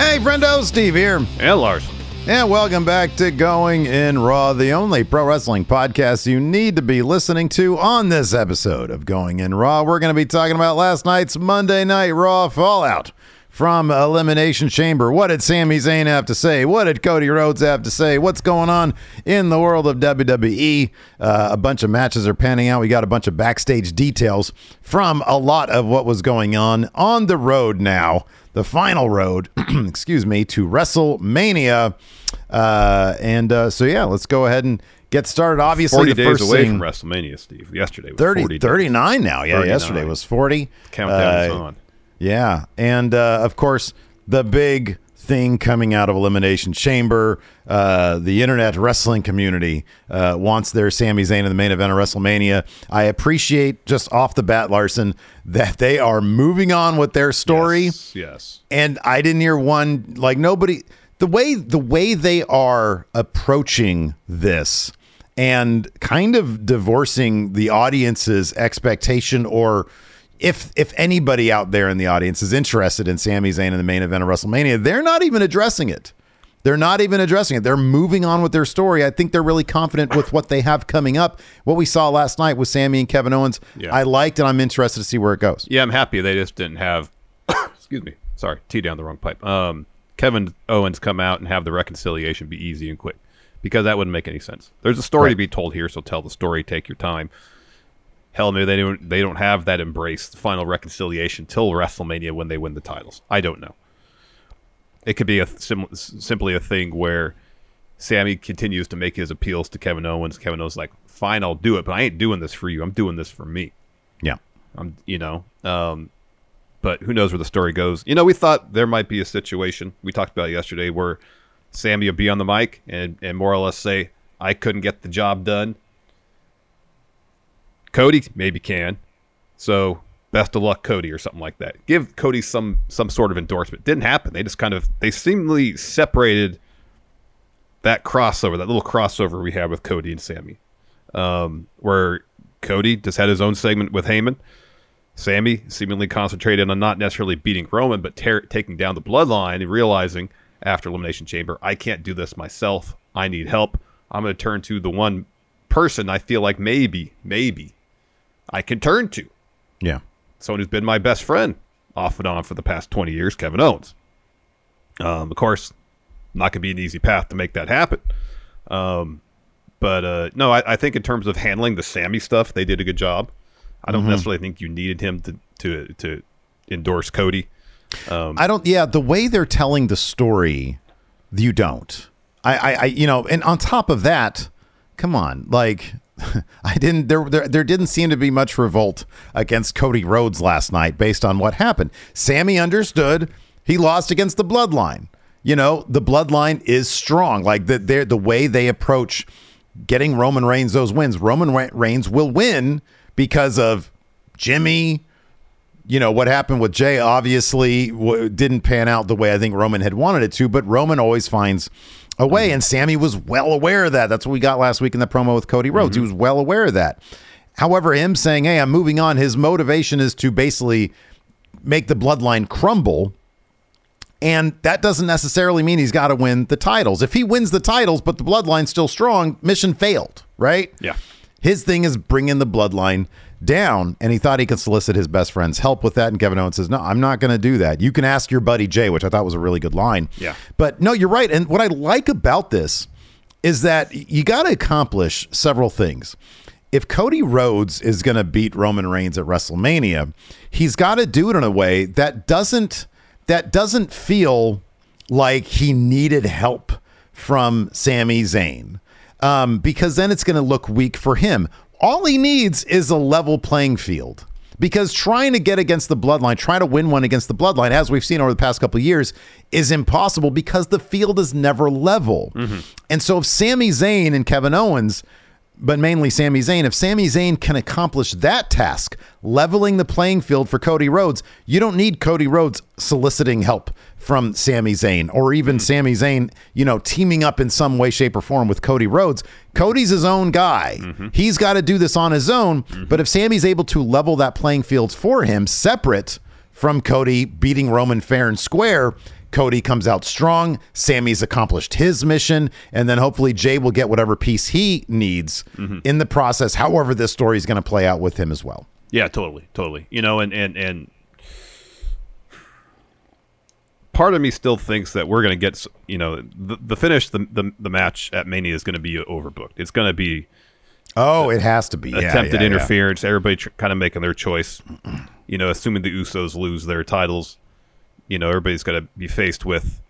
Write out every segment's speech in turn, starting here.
Hey, friendo, Steve here. And Lars. And welcome back to Going in Raw, the only pro wrestling podcast you need to be listening to on this episode of Going in Raw. We're going to be talking about last night's Monday Night Raw Fallout from Elimination Chamber. What did Sami Zayn have to say? What did Cody Rhodes have to say? What's going on in the world of WWE? Uh, a bunch of matches are panning out. We got a bunch of backstage details from a lot of what was going on on the road now. The final road, excuse me, to WrestleMania. Uh, and uh, so, yeah, let's go ahead and get started. Obviously, 40 the days first away thing, from WrestleMania, Steve. Yesterday was 30, 40 days. 39 now. Yeah, 39. yesterday was 40. Countdown Uh, on. Yeah. And uh, of course, the big thing coming out of Elimination Chamber, uh, the internet wrestling community uh, wants their Sami Zayn in the main event of WrestleMania. I appreciate just off the bat, Larson, that they are moving on with their story Yes. yes. and I didn't hear one like nobody the way the way they are approaching this and kind of divorcing the audience's expectation or if if anybody out there in the audience is interested in Sami Zayn in the main event of WrestleMania, they're not even addressing it. They're not even addressing it. They're moving on with their story. I think they're really confident with what they have coming up. What we saw last night with Sammy and Kevin Owens, Yeah. I liked, and I'm interested to see where it goes. Yeah, I'm happy they just didn't have. excuse me. Sorry, tea down the wrong pipe. Um, Kevin Owens come out and have the reconciliation be easy and quick because that wouldn't make any sense. There's a story to be told here, so tell the story. Take your time. Hell, maybe they don't. They don't have that embrace, the final reconciliation till WrestleMania when they win the titles. I don't know. It could be a sim- simply a thing where Sammy continues to make his appeals to Kevin Owens. Kevin Owens like, fine, I'll do it, but I ain't doing this for you. I'm doing this for me. Yeah. I'm, you know, um, but who knows where the story goes? You know, we thought there might be a situation we talked about yesterday where Sammy would be on the mic and, and more or less say, I couldn't get the job done. Cody maybe can. So best of luck, Cody, or something like that. Give Cody some some sort of endorsement. Didn't happen. They just kind of they seemingly separated that crossover, that little crossover we had with Cody and Sammy, um, where Cody just had his own segment with Heyman. Sammy seemingly concentrated on not necessarily beating Roman, but tear taking down the bloodline and realizing after Elimination Chamber, I can't do this myself. I need help. I'm going to turn to the one person I feel like maybe, maybe I can turn to. Yeah. Someone who's been my best friend off and on for the past 20 years, Kevin Owens. Um, of course, not going to be an easy path to make that happen. Um, but uh, no, I, I think in terms of handling the Sammy stuff, they did a good job. I don't Mhm. necessarily think you needed him to to to endorse Cody. Um, I don't. Yeah, the way they're telling the story, you don't. I, I, I you know, and on top of that, come on, like. I didn't. There, there, there didn't seem to be much revolt against Cody Rhodes last night, based on what happened. Sammy understood he lost against the Bloodline. You know, the Bloodline is strong. Like the, the way they approach getting Roman Reigns those wins. Roman Reigns will win because of Jimmy. You know what happened with Jay obviously w- didn't pan out the way I think Roman had wanted it to, but Roman always finds a way, mm-hmm. and Sammy was well aware of that. That's what we got last week in the promo with Cody Rhodes. He mm-hmm. was well aware of that. However, him saying, "Hey, I'm moving on," his motivation is to basically make the bloodline crumble. And that doesn't necessarily mean he's got to win the titles. If he wins the titles, but the bloodline's still strong, mission failed, right? Yeah. His thing is bringing the bloodline down, and he thought he could solicit his best friend's help with that. And Kevin Owens says, No, I'm not going to do that. You can ask your buddy Jay, which I thought was a really good line. Yeah. But no, you're right. And what I like about this is that you got to accomplish several things. If Cody Rhodes is going to beat Roman Reigns at WrestleMania, he's got to do it in a way that doesn't that doesn't feel like he needed help from Sami Zayn, um, because then it's going to look weak for him. All he needs is a level playing field. Because trying to get against the bloodline, trying to win one against the bloodline, as we've seen over the past couple of years, is impossible because the field is never level. Mm-hmm. And so if Sami Zayn and Kevin Owens but mainly Sami Zayn. If Sami Zayn can accomplish that task, leveling the playing field for Cody Rhodes, you don't need Cody Rhodes soliciting help from Sami Zayn or even hmm. Sami Zayn, you know, teaming up in some way, shape, or form with Cody Rhodes. Cody's his own guy. Mm-hmm. He's got to do this on his own. Mm-hmm. But if Sami's able to level that playing field for him, separate from Cody beating Roman fair and square, Cody comes out strong. Sammy's accomplished his mission, and then hopefully Jay will get whatever piece he needs mm-hmm. in the process. However, this story is going to play out with him as well. Yeah, totally, totally. You know, and and and part of me still thinks that we're going to get, you know, the, the finish, the, the the match at Mania is going to be overbooked. It's going to be Oh, it has to be Yeah, attempted yeah, yeah. interference. Everybody tr- kind of making their choice. You know, assuming the Usos lose their titles, you know, everybody's got to be faced with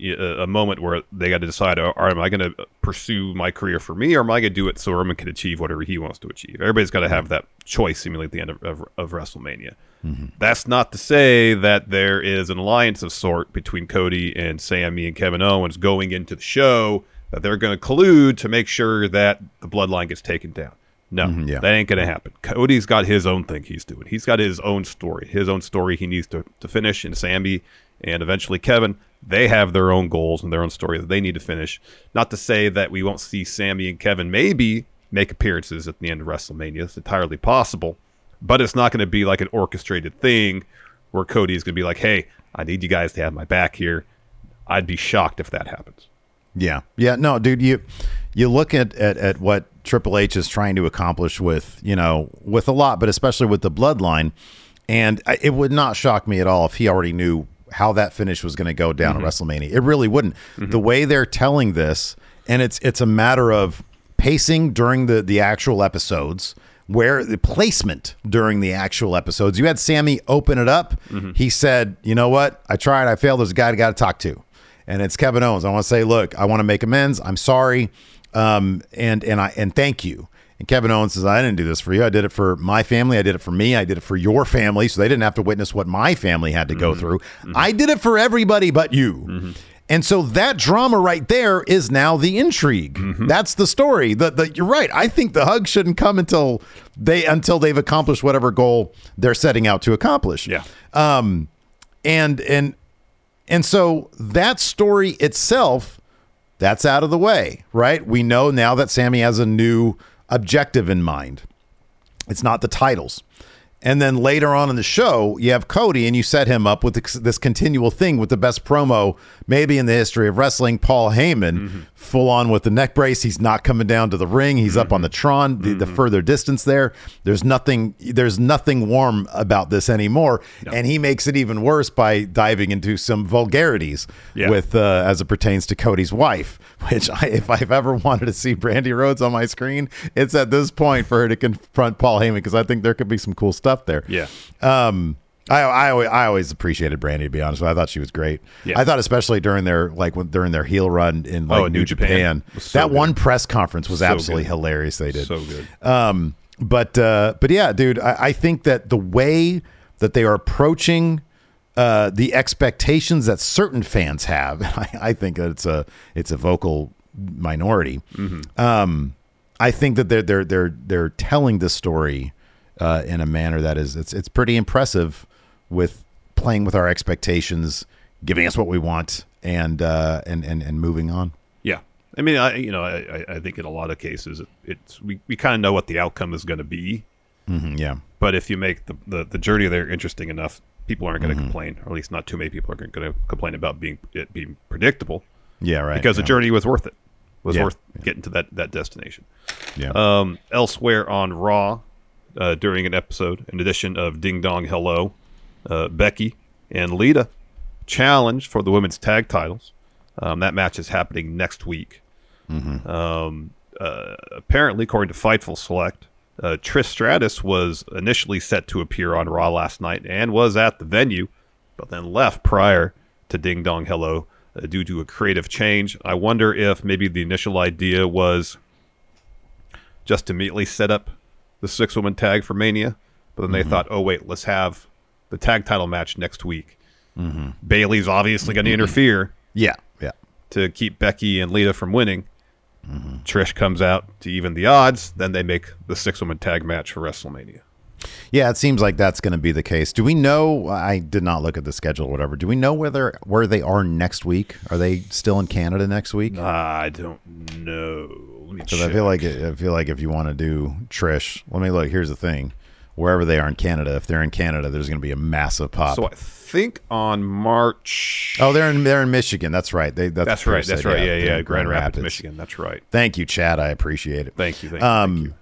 a moment where they got to decide: Are am I going to pursue my career for me, or am I going to do it so Roman can achieve whatever he wants to achieve? Everybody's got to have that choice, seemingly at the end of, of, of WrestleMania. Mm-hmm. That's not to say that there is an alliance of sort between Cody and Sammy and Kevin Owens going into the show that they're going to collude to make sure that the bloodline gets taken down. No, mm-hmm, yeah. that ain't going to happen. Cody's got his own thing he's doing. He's got his own story, his own story he needs to, to finish. And Sammy and eventually Kevin, they have their own goals and their own story that they need to finish. Not to say that we won't see Sammy and Kevin maybe make appearances at the end of WrestleMania. It's entirely possible, but it's not going to be like an orchestrated thing where Cody is going to be like, hey, I need you guys to have my back here. I'd be shocked if that happens. Yeah. Yeah. No, dude, you you look at, at at what Triple H is trying to accomplish with, you know, with a lot, but especially with the bloodline. And I- it would not shock me at all if he already knew how that finish was going to go down at mm-hmm. WrestleMania. It really wouldn't. The mm-hmm. way they're telling this, and it's it's a matter of pacing during the the actual episodes where the placement during the actual episodes. You had Sammy open it up. Mm-hmm. He said, "You know what? I tried. I failed. There's a guy I got to talk to." And it's Kevin Owens. I want to say, look, I want to make amends. I'm sorry, um, and and I and thank you. And Kevin Owens says, I didn't do this for you. I did it for my family. I did it for me. I did it for your family, so they didn't have to witness what my family had to go through. I did it for everybody but you. And so that drama right there is now the intrigue. That's the story. The, the, you're right. I think the hug shouldn't come until they until they've accomplished whatever goal they're setting out to accomplish. Yeah. Um, and and and so that story itself, that's out of the way, right? We know now that Sammy has a new objective in mind. It's not the titles. And then later on in the show, you have Cody, and you set him up with this, continual thing with the best promo, maybe in the history of wrestling. Paul Heyman, mm-hmm. Full on with the neck brace. He's not coming down to the ring. He's up on the Tron, the, the further distance there. There's nothing. There's nothing warm about this anymore, and he makes it even worse by diving into some vulgarities Yeah. with uh, as it pertains to Cody's wife. Which, I, if I've ever wanted to see Brandi Rhodes on my screen, it's at this point for her to confront Paul Heyman because I think there could be some cool stuff there. Yeah. Um, I, I always, I always appreciated Brandi to be honest. I thought she was great. Yeah. I thought especially during their like when, during their heel run in like Oh, New New Japan, Japan. So that good. one press conference was So absolutely good. hilarious. They did So good. um, but uh, but yeah, dude, I, I think that the way that they are approaching uh, the expectations that certain fans have, I, I think that it's a it's a vocal minority. Um, I think that they're they're they're they're telling the story uh, in a manner that is it's it's pretty impressive with playing with our expectations, giving us what we want, and uh, and and and moving on. Yeah, I mean, I you know, I, I- think in a lot of cases, it, it's we, we kind of know what the outcome is going to be. hmm yeah. But if you make the, the, the journey there interesting enough, people aren't going to complain, or at least not too many people are going to complain about being it being predictable. Yeah, right. Because yeah. the journey was worth it. Was Yeah, worth getting to that that destination. Yeah. Um, elsewhere on Raw, uh, during an episode, an edition of Ding Dong Hello, uh, Becky and Lita challenge for the women's tag titles. Um, that match is happening next week. Um, uh, apparently, according to Fightful Select, uh, Trish Stratus was initially set to appear on Raw last night and was at the venue, but then left prior to Ding Dong Hello uh, due to a creative change. I wonder if maybe the initial idea was just to immediately set up the six woman tag for Mania, but then they thought, oh, wait, let's have the tag title match next week. Bayley's obviously going to interfere yeah, yeah. to keep Becky and Lita from winning. Trish comes out to even the odds. Then they make the six woman tag match for WrestleMania. Yeah, it seems like that's going to be the case. Do we know? I did not look at the schedule or whatever. Do we know whether where they are next week? Are they still in Canada next week? I don't know. Let me Because I feel like I feel like if you want to do Trish, let me look. Here's the thing: wherever they are in Canada, if they're in Canada, there's going to be a massive pop. So I think on March. oh, they're in they're in Michigan. That's right. They that's, that's right. That's said. right. Yeah, they're yeah. in Grand, Rapids, Michigan. That's right. Thank you, Chad. I appreciate it. Thank you. Thank you. Um, thank you.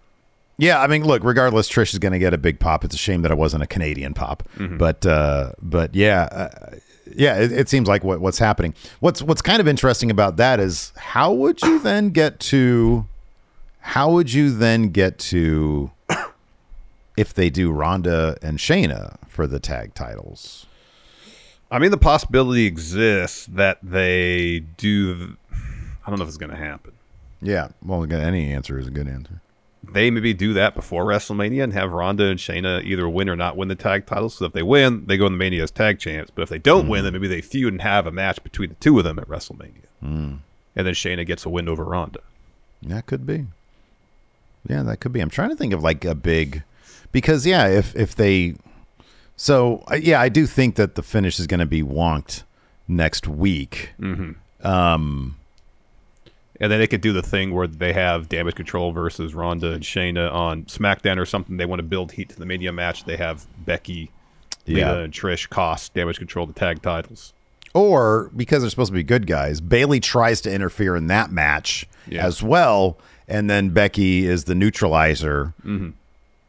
Yeah, I mean, look, regardless, Trish is going to get a big pop. It's a shame that it wasn't a Canadian pop, Mm-hmm. but uh, but yeah, uh, yeah, it, it seems like what, what's happening. What's what's kind of interesting about that is how would you then get to how would you then get to if they do Ronda and Shayna for the tag titles? I mean, the possibility exists that they do. I don't know if it's going to happen. Yeah, well, again, any answer is a good answer. They maybe do that before WrestleMania and have Ronda and Shayna either win or not win the tag titles. So if they win, they go in the Mania as tag champs. But if they don't win, hmm. then maybe they feud and have a match between the two of them at WrestleMania. Hmm. And then Shayna gets a win over Ronda. That could be. Yeah, that could be. I'm trying to think of like a big because yeah, if if they so yeah, I do think that the finish is going to be wonked next week. Um And then they could do the thing where they have Damage Control versus Ronda and Shayna on SmackDown or something. They want to build heat to the Mania match. They have Becky, Lita, Yeah. and Trish cost Damage Control the tag titles. or because they're supposed to be good guys, Bayley tries to interfere in that match Yeah. as well, and then Becky is the neutralizer.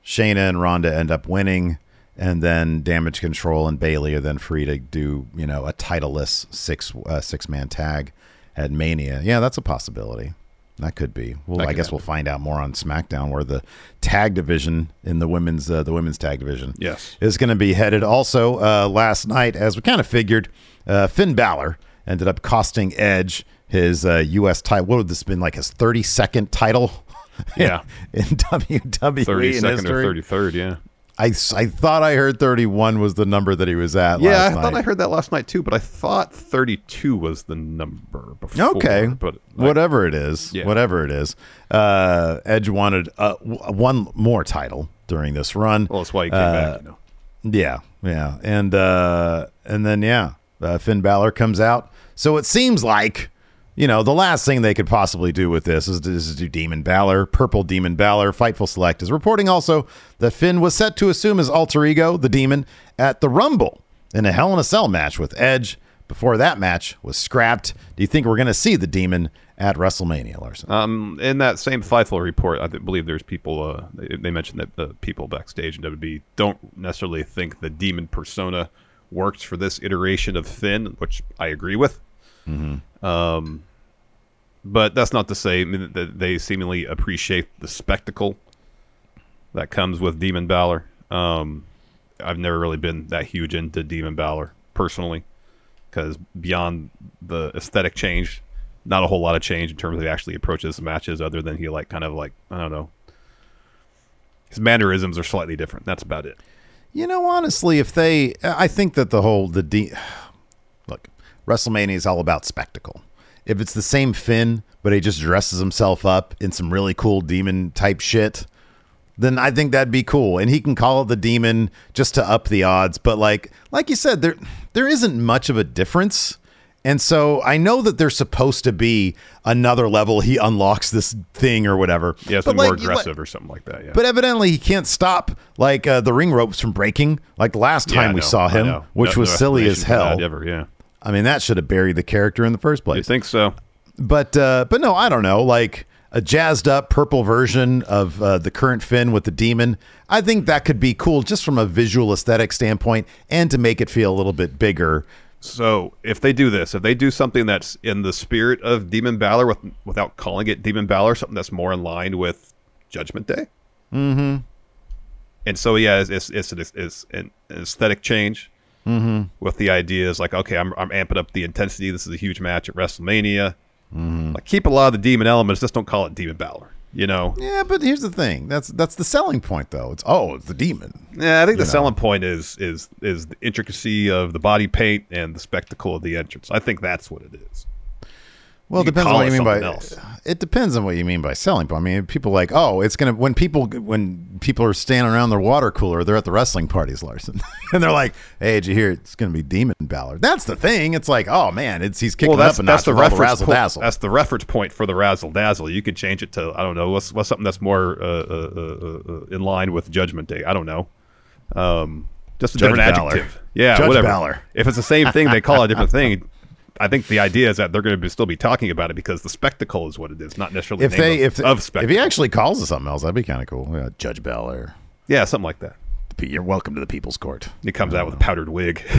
Shayna and Ronda end up winning, and then Damage Control and Bayley are then free to do you know a titleless six uh, six man tag at Mania. Yeah, that's a possibility. That could be. Well, That I guess happen. we'll find out more on SmackDown, where the tag division in the women's uh, the women's tag division Yes. is going to be headed. Also, uh, last night, as we kind of figured, uh, Finn Balor ended up costing Edge his uh, U.S. title. What would this been like his 32nd title? Yeah. in WWE 32nd in or history? 33rd, yeah. I, I thought I heard 31 was the number that he was at Yeah, I thought night. I heard that last night too, but I thought 32 was the number before. Okay, But like, whatever it is, Yeah. whatever it is, uh, Edge wanted uh, w- one more title during this run. Well, that's why he came Uh, back, you know. Yeah, yeah, and uh, and then yeah, uh, Finn Balor comes out. So it seems like you know the last thing they could possibly do with this is is do Demon Balor, Purple Demon Balor. Fightful Select is reporting also that Finn was set to assume his alter ego, the Demon, at the Rumble in a Hell in a Cell match with Edge. Before that match was scrapped, do you think we're going to see the Demon at WrestleMania, Larson? Um, in that same Fightful report, I believe there's people. Uh, they, they mentioned that the people backstage in WB don't necessarily think the demon persona works for this iteration of Finn, which I agree with. Um, but that's not to say that they seemingly appreciate the spectacle that comes with Demon Balor. Um, I've never really been that huge into Demon Balor personally, because beyond the aesthetic change, not a whole lot of change in terms of actually approaches matches, other than he like kind of like I don't know. His mannerisms are slightly different. That's about it. You know, honestly, if they, I think that the whole the de- look, WrestleMania is all about spectacle, if it's the same Finn, but he just dresses himself up in some really cool demon type shit, then I think that'd be cool. And he can call it the demon just to up the odds. But like like you said, there there isn't much of a difference. And so I know that there's supposed to be another level. He unlocks this thing or whatever. Yeah, it's But, more like, aggressive or something like that. Yeah. But evidently, he can't stop like uh, the ring ropes from breaking. Like last time I we know, saw him, which No- was no silly as hell. Ever, yeah. I mean, that should have buried the character in the first place. You think so? But uh, but no, I don't know. Like a jazzed up purple version of uh, the current Finn with the demon. I think that could be cool just from a visual aesthetic standpoint, and to make it feel a little bit bigger. So if they do this, if they do something that's in the spirit of Demon Balor with, without calling it Demon Balor, something that's more in line with Judgment Day. Mm-hmm. And so yeah, it's it's, it's, an, it's an aesthetic change. Mm-hmm. With the ideas like, okay, I'm I'm amping up the intensity. This is a huge match at WrestleMania. Like keep a lot of the demon elements, just don't call it Demon Balor. You know? Yeah, but here's the thing. That's that's the selling point, though. It's oh, it's the demon. Yeah, I think the know. selling point is is is the intricacy of the body paint and the spectacle of the entrance. I think that's what it is. Well, it depends on what you mean by. else. It depends on what you mean by selling. I mean, people like, oh, it's gonna when people when people are standing around their water cooler, they're at the wrestling parties, Larson, and they're like, hey, did you hear? It's gonna be Demon Balor. That's the thing. It's like, oh man, it's he's kicking Well, that's up a that's notch the with the reference razzle dazzle. That's the reference point for the razzle dazzle. You could change it to I don't know what's what's something that's more uh, uh, uh, uh, in line with Judgment Day. I don't know. Um, just a Judge different Balor. adjective. Yeah, Judge whatever. Balor. If it's the same thing, they call it a different thing. I think the idea is that they're going to be, still be talking about it because the spectacle is what it is, not necessarily if they of, if of if he actually calls it something else, that'd be kind of cool. Yeah, Judge Balor, yeah, something like that. you're welcome to the People's Court. He comes out with a powdered wig.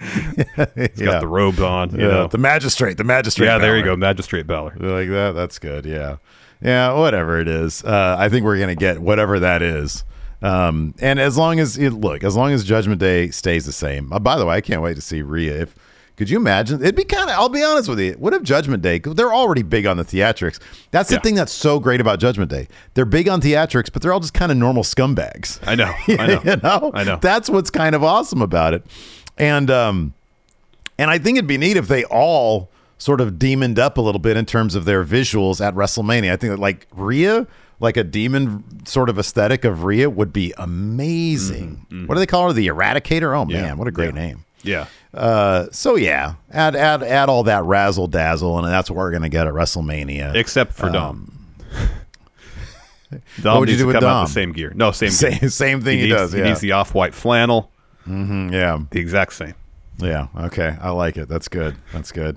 He's Yeah. got the robes on. You Yeah, know. the magistrate, the magistrate. yeah, there you go, Magistrate Balor. like that. That's good. Yeah, yeah. Whatever it is, uh, I think we're gonna get whatever that is. Um, and as long as it look, as long as Judgment Day stays the same. Uh, by the way, I can't wait to see Rhea. If could you imagine? It'd be kind of. I'll be honest with you. What if Judgment Day? they're already big on the theatrics. That's the Yeah. thing that's so great about Judgment Day. They're big on theatrics, but they're all just kind of normal scumbags. I know. I know. you know, I know. That's what's kind of awesome about it. And um, and I think it'd be neat if they all sort of demoned up a little bit in terms of their visuals at WrestleMania. I think that like Rhea, like a demon sort of aesthetic of Rhea would be amazing. What do they call her? The Eradicator? Oh Mm-hmm, Yeah. man, what a great Yeah. name. Yeah. Uh, so yeah, add add add all that razzle dazzle, and that's what we're gonna get at WrestleMania. Except for Dom. Dom Um, would you do with Dom? the same gear. No, same Same- gear. same thing he needs, does, He yeah. needs the off-white flannel. yeah, The exact same. yeah. Okay, I like it. That's good. That's good.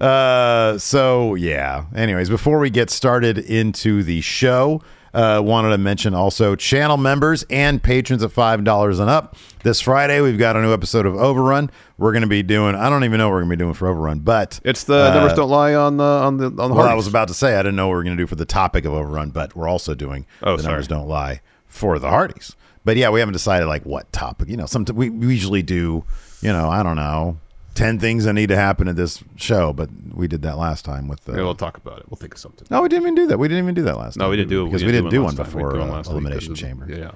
Uh, so yeah. Anyways, before we get started into the show, uh, wanted to mention also channel members and patrons of five dollars and up. This Friday, we've got a new episode of Overrun. We're going to be doing. I don't even know what we're going to be doing for Overrun, but It's the uh, numbers don't lie on the on the on the Well, Hardys. I was about to say I didn't know what we are going to do for the topic of Overrun, but we're also doing Oh, the sorry. numbers don't lie for the Hardys. But yeah, we haven't decided like what topic. You know, some we, we usually do. You know, I don't know, ten things that need to happen in this show, but we did that last time with the. Maybe we'll talk about it. We'll think of something. No, we didn't even do that. We didn't even do that last time. No, time. we didn't do it because we didn't do one last time. We before uh, of- chamber. Yeah,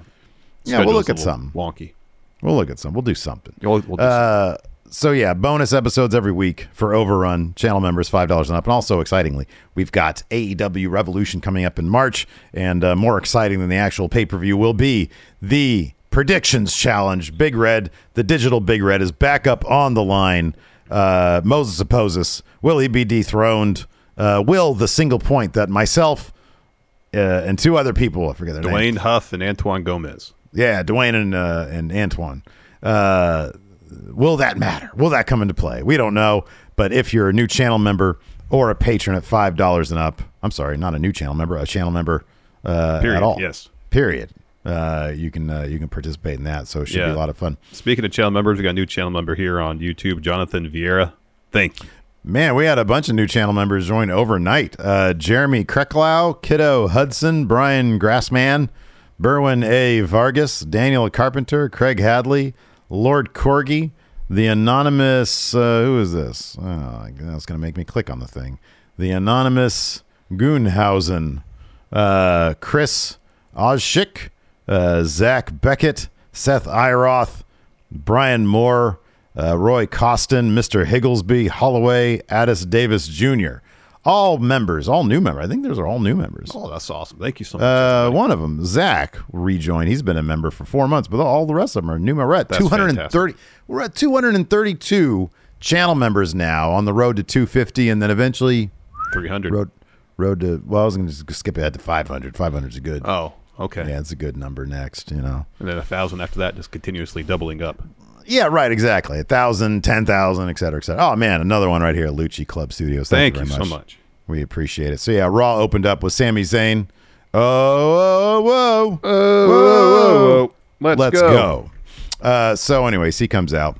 Yeah, we'll look at something. Wonky. We'll look at some. We'll do something. We'll, we'll do Uh, so yeah, bonus episodes every week for Overrun channel members, five dollars and up, and also excitingly, we've got AEW Revolution coming up in March, and uh, more exciting than the actual pay per view will be the predictions challenge. Big Red, the digital Big Red, is back up on the line. Uh, Moses opposes. Will he be dethroned? Uh, will the single point that myself uh, and two other people, I forget their names, Dwayne Huff and Antoine Gomez. yeah, Dwayne and uh, and Antoine. Uh, will that matter? Will that come into play? We don't know. But if you're a new channel member or a patron at five dollars and up, I'm sorry, not a new channel member, a channel member uh, at all. yes. Period. Uh, you can uh, you can participate in that. So it should be a lot of fun. Speaking of channel members, we got a new channel member here on YouTube, Jonathan Vieira. Thank you. Man, we had a bunch of new channel members join overnight. Uh, Jeremy Kreklau, Kiddo Hudson, Brian Grassman, Berwin A. Vargas, Daniel Carpenter, Craig Hadley, Lord Corgi, the anonymous. Uh, who is this? Oh, that's going to make me click on the thing. The anonymous Goonhausen, uh, Chris Ozshik, uh, Zach Beckett, Seth Iroth, Brian Moore, uh, Roy Costin, Mr. Higglesby, Holloway, Addis Davis Jr. All members, all new members. I think those are all new members. Oh, that's awesome. Thank you so much. Uh, one of them, Zach, rejoined. He's been a member for four months, but all the rest of them are new. We're at That's 230. We're at 232 channel members now on the road to 250, and then eventually 300. road road to. Well, I was going to skip ahead to 500. 500 is good. Oh, okay. Yeah, it's a good number next. You know. And then a thousand after that, just continuously doubling up. Yeah, right. Exactly. A thousand, ten thousand, et cetera, et cetera. Oh man, another one right here at Lucci Club Studios. Thank, Thank you, you very so much. We appreciate it. So yeah, Raw opened up with Sami Zayn. Oh, oh, whoa, Oh, whoa, Let's, let's go. go. Uh, so, anyways, he comes out.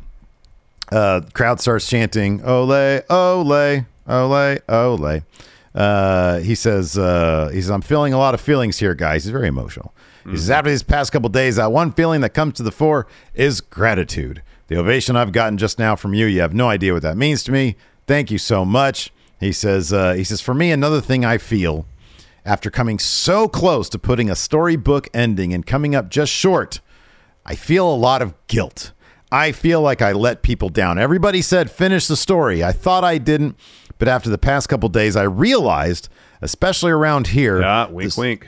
Uh, crowd starts chanting, "Ole, ole, ole, ole." Uh, he says, uh, "He says I'm feeling a lot of feelings here, guys." He's very emotional. He says, "After these past couple days, that one feeling that comes to the fore is gratitude. The ovation I've gotten just now from you, you have no idea what that means to me. Thank you so much." He says, uh, "He says for me, another thing I feel." After coming so close to putting a storybook ending and coming up just short, I feel a lot of guilt. I feel like I let people down. Everybody said finish the story. I thought I didn't, but after the past couple days, I realized, especially around here, Yeah, wink, this- wink.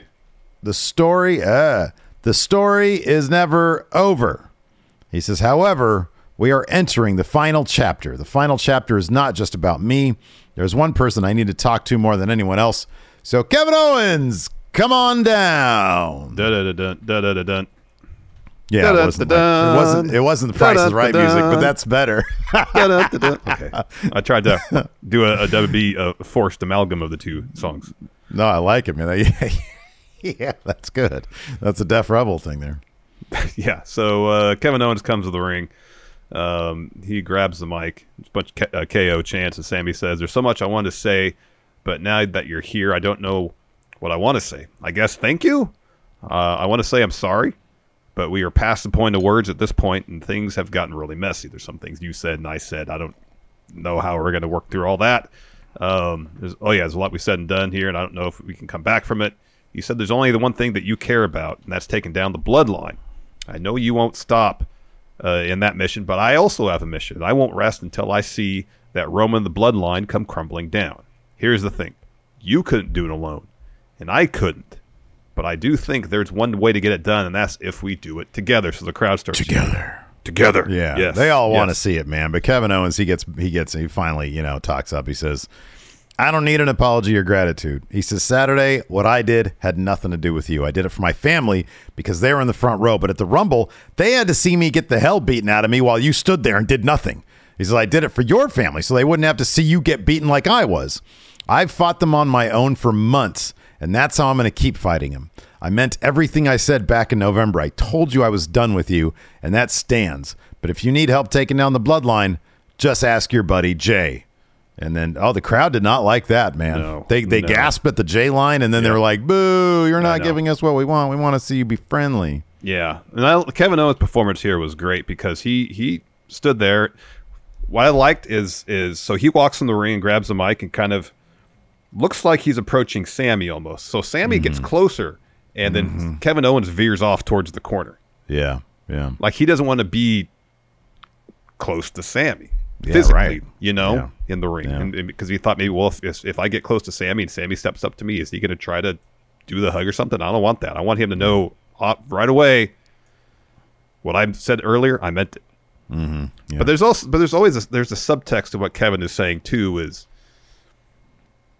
the story, uh, the story is never over. He says, however, we are entering the final chapter. The final chapter is not just about me. There's one person I need to talk to more than anyone else. So, Kevin Owens, come on down. Da da dun da da da dun. Yeah, it wasn't, like- it wasn't. It wasn't the Price is Right music, but that's better. Okay. I tried to do a, a WB uh, forced amalgam of the two songs. no, I like it, man. Yeah, yeah, that's good. That's a Def Rebel thing there. yeah. So uh, Kevin Owens comes to the ring. Um, he grabs the mic. It's a bunch of K- uh, KO chants, and Sammy says, "There's so much I wanted to say, but now that you're here, I don't know what I want to say. I guess thank you. Uh, I want to say I'm sorry, but we are past the point of words at this point, and things have gotten really messy. There's some things you said and I said. I don't know how we're going to work through all that. Um, oh yeah, there's a lot we said and done here, and I don't know if we can come back from it. You said there's only the one thing that you care about, and that's taking down the bloodline. I know you won't stop uh, in that mission, but I also have a mission. I won't rest until I see that Roman the bloodline come crumbling down. Here's the thing: you couldn't do it alone, and I couldn't. But I do think there's one way to get it done, and that's if we do it together. So the crowd starts Together. together. Yeah, Yes. they all want to Yes. see it, man. But Kevin Owens, he gets, he gets, he finally, you know, talks up. He says, "I don't need an apology or gratitude." He says, "Saturday, what I did had nothing to do with you. I did it for my family because they were in the front row. But at the Rumble, they had to see me get the hell beaten out of me while you stood there and did nothing." He says, "I did it for your family, so they wouldn't have to see you get beaten like I was. I've fought them on my own for months." And that's how I'm going to keep fighting him. I meant everything I said back in November. I told you I was done with you, and that stands. But if you need help taking down the bloodline, just ask your buddy Jay. And then, oh, the crowd did not like that, man. No, they they no. gasped at the J line, and then they were like, "Boo! You're not giving us what we want. We want to see you be friendly." Yeah, and I, Kevin Owens' performance here was great because he he stood there what I liked is is so he walks in the ring and grabs the mic and kind of looks like he's approaching Sammy almost. So Sammy gets closer, and then Kevin Owens veers off towards the corner. Yeah, yeah. Like he doesn't want to be close to Sammy Yeah, physically, right. you know, Yeah. in the ring, Yeah. because he thought maybe, well, if, if if I get close to Sammy and Sammy steps up to me, is he going to try to do the hug or something? I don't want that. I want him to know uh, right away what I said earlier. I meant it. Mm-hmm. But there's also, but there's always a, there's a subtext to what Kevin is saying too. Is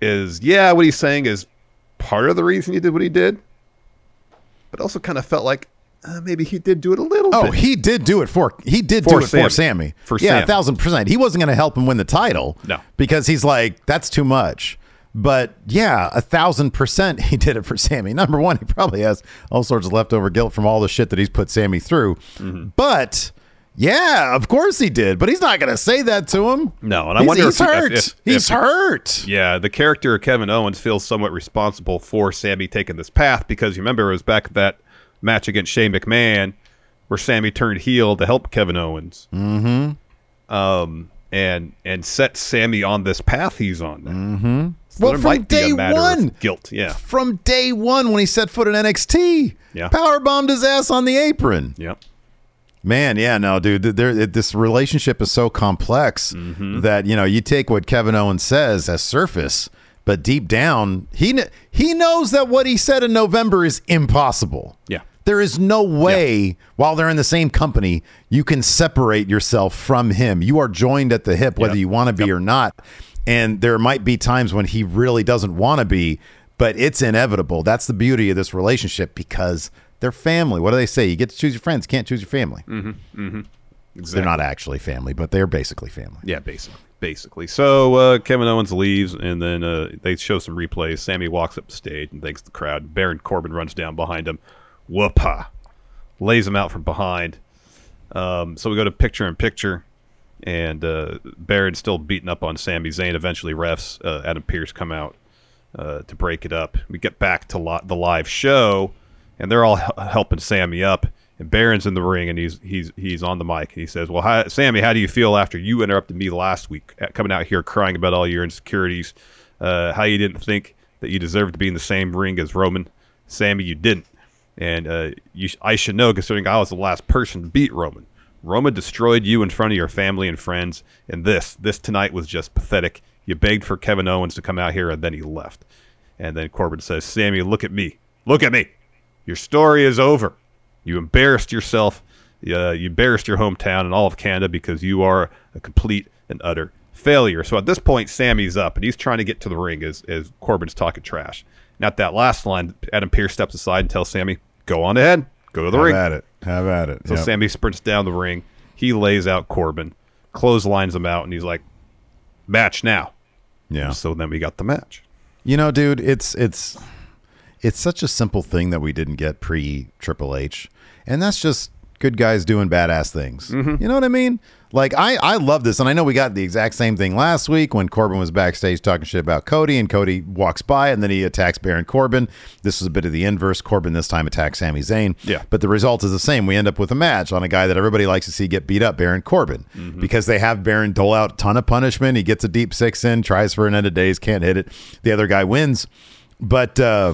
is yeah, what he's saying is part of the reason he did what he did, but also kind of felt like uh, maybe he did do it a little Oh, bit. he did do it for he did For do it for Sammy. Sammy. For yeah, Sammy. a thousand percent. He wasn't going to help him win the title. No. because he's like that's too much. But yeah, a thousand percent he did it for Sammy. Number one, he probably has all sorts of leftover guilt from all the shit that he's put Sammy through. Mm-hmm. But yeah, of course he did. But he's not going to say that to him. No, and I He's- wonder he's if, he- if- hurt. if- he's hurt. Yeah, the character of Kevin Owens feels somewhat responsible for Sammy taking this path because you remember it was back at that match against Shane McMahon where Sammy turned heel to help Kevin Owens. Mm-hmm. Um, and and set Sammy on this path he's on. Mm-hmm. So Well, from day one. guilt. Yeah. From day one when he set foot in NXT, Yeah. power bombed his ass on the apron. Yep. Man, yeah, no, dude. There, it- this relationship is so complex Mm-hmm. that you know you take what Kevin Owens says as surface, but deep down, he kn- he knows that what he said in November is impossible. Yeah. There is no way, while they're in the same company, you can separate yourself from him. You are joined at the hip, whether Yep. you want to be or not. And there might be times when he really doesn't want to be, but it's inevitable. That's the beauty of this relationship because they're family. What do they say? You get to choose your friends, can't choose your family. Mm-hmm. Mm-hmm. They're not actually family, but they're basically family. Yeah, basically. Basically. So uh, Kevin Owens leaves, and then uh, they show some replays. Sammy walks up the stage and thanks the crowd. Baron Corbin runs down behind him. Whoopah. Lays him out from behind. Um, so we go to picture in picture, and uh, Baron's still beating up on Sami Zayn. Eventually, refs, uh, Adam Pearce come out uh, to break it up. We get back to li- the live show, and they're all helping Sammy up. And Baron's in the ring, and he's he's he's on the mic. And he says, "Well, hi, Sammy, how do you feel after you interrupted me last week, coming out here crying about all your insecurities? Uh, how you didn't think that you deserved to be in the same ring as Roman? Sammy, you didn't, and uh, you I should know, considering I was the last person to beat Roman. Roman destroyed you in front of your family and friends, and this this tonight was just pathetic. You begged for Kevin Owens to come out here, and then he left." And then Corbin says, Sammy, look at me. Look at me. Your story is over. You embarrassed yourself. Uh, you embarrassed your hometown and all of Canada because you are a complete and utter failure. So at this point, Sammy's up and he's trying to get to the ring as, as Corbin's talking trash. And at that last line, Adam Pearce steps aside and tells Sammy, go on ahead. Go to the Have ring. Have at it. Have at it. So Yep. Sammy sprints down the ring. He lays out Corbin, clotheslines him out, and he's like, match now. Yeah. So then we got the match. You know, dude, it's it's it's such a simple thing that we didn't get pre Triple H, and that's just good guys doing badass things. Mm-hmm. You know what I mean? Like I I love this, and I know we got the exact same thing last week when Corbin was backstage talking shit about Cody, and Cody walks by, and then he attacks Baron Corbin. This is a bit of the inverse. Corbin this time attacks Sami Zayn. Yeah. but the result is the same. We end up with a match on a guy that everybody likes to see get beat up, Baron Corbin, Mm-hmm. because they have Baron dole out a ton of punishment. He gets a deep six in, tries for an end of days, can't hit it. The other guy wins, but. Uh,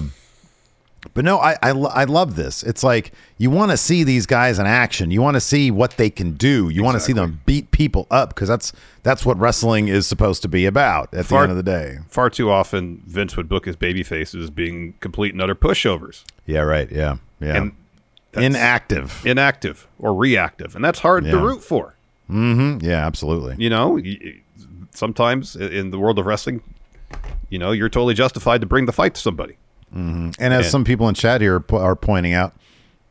but no, I, I I love this. It's like you want to see these guys in action. You want to see what they can do. You want to see them beat people up because that's that's what wrestling is supposed to be about. At Far- the end of the day, Far too often, Vince would book his baby faces being complete and utter pushovers. yeah, right, yeah, yeah, inactive. inactive or reactive, and that's hard Yeah. to root for. hmm Yeah, absolutely. You know, sometimes in the world of wrestling, you know, you're totally justified to bring the fight to somebody. And as And- some people in chat here are pointing out,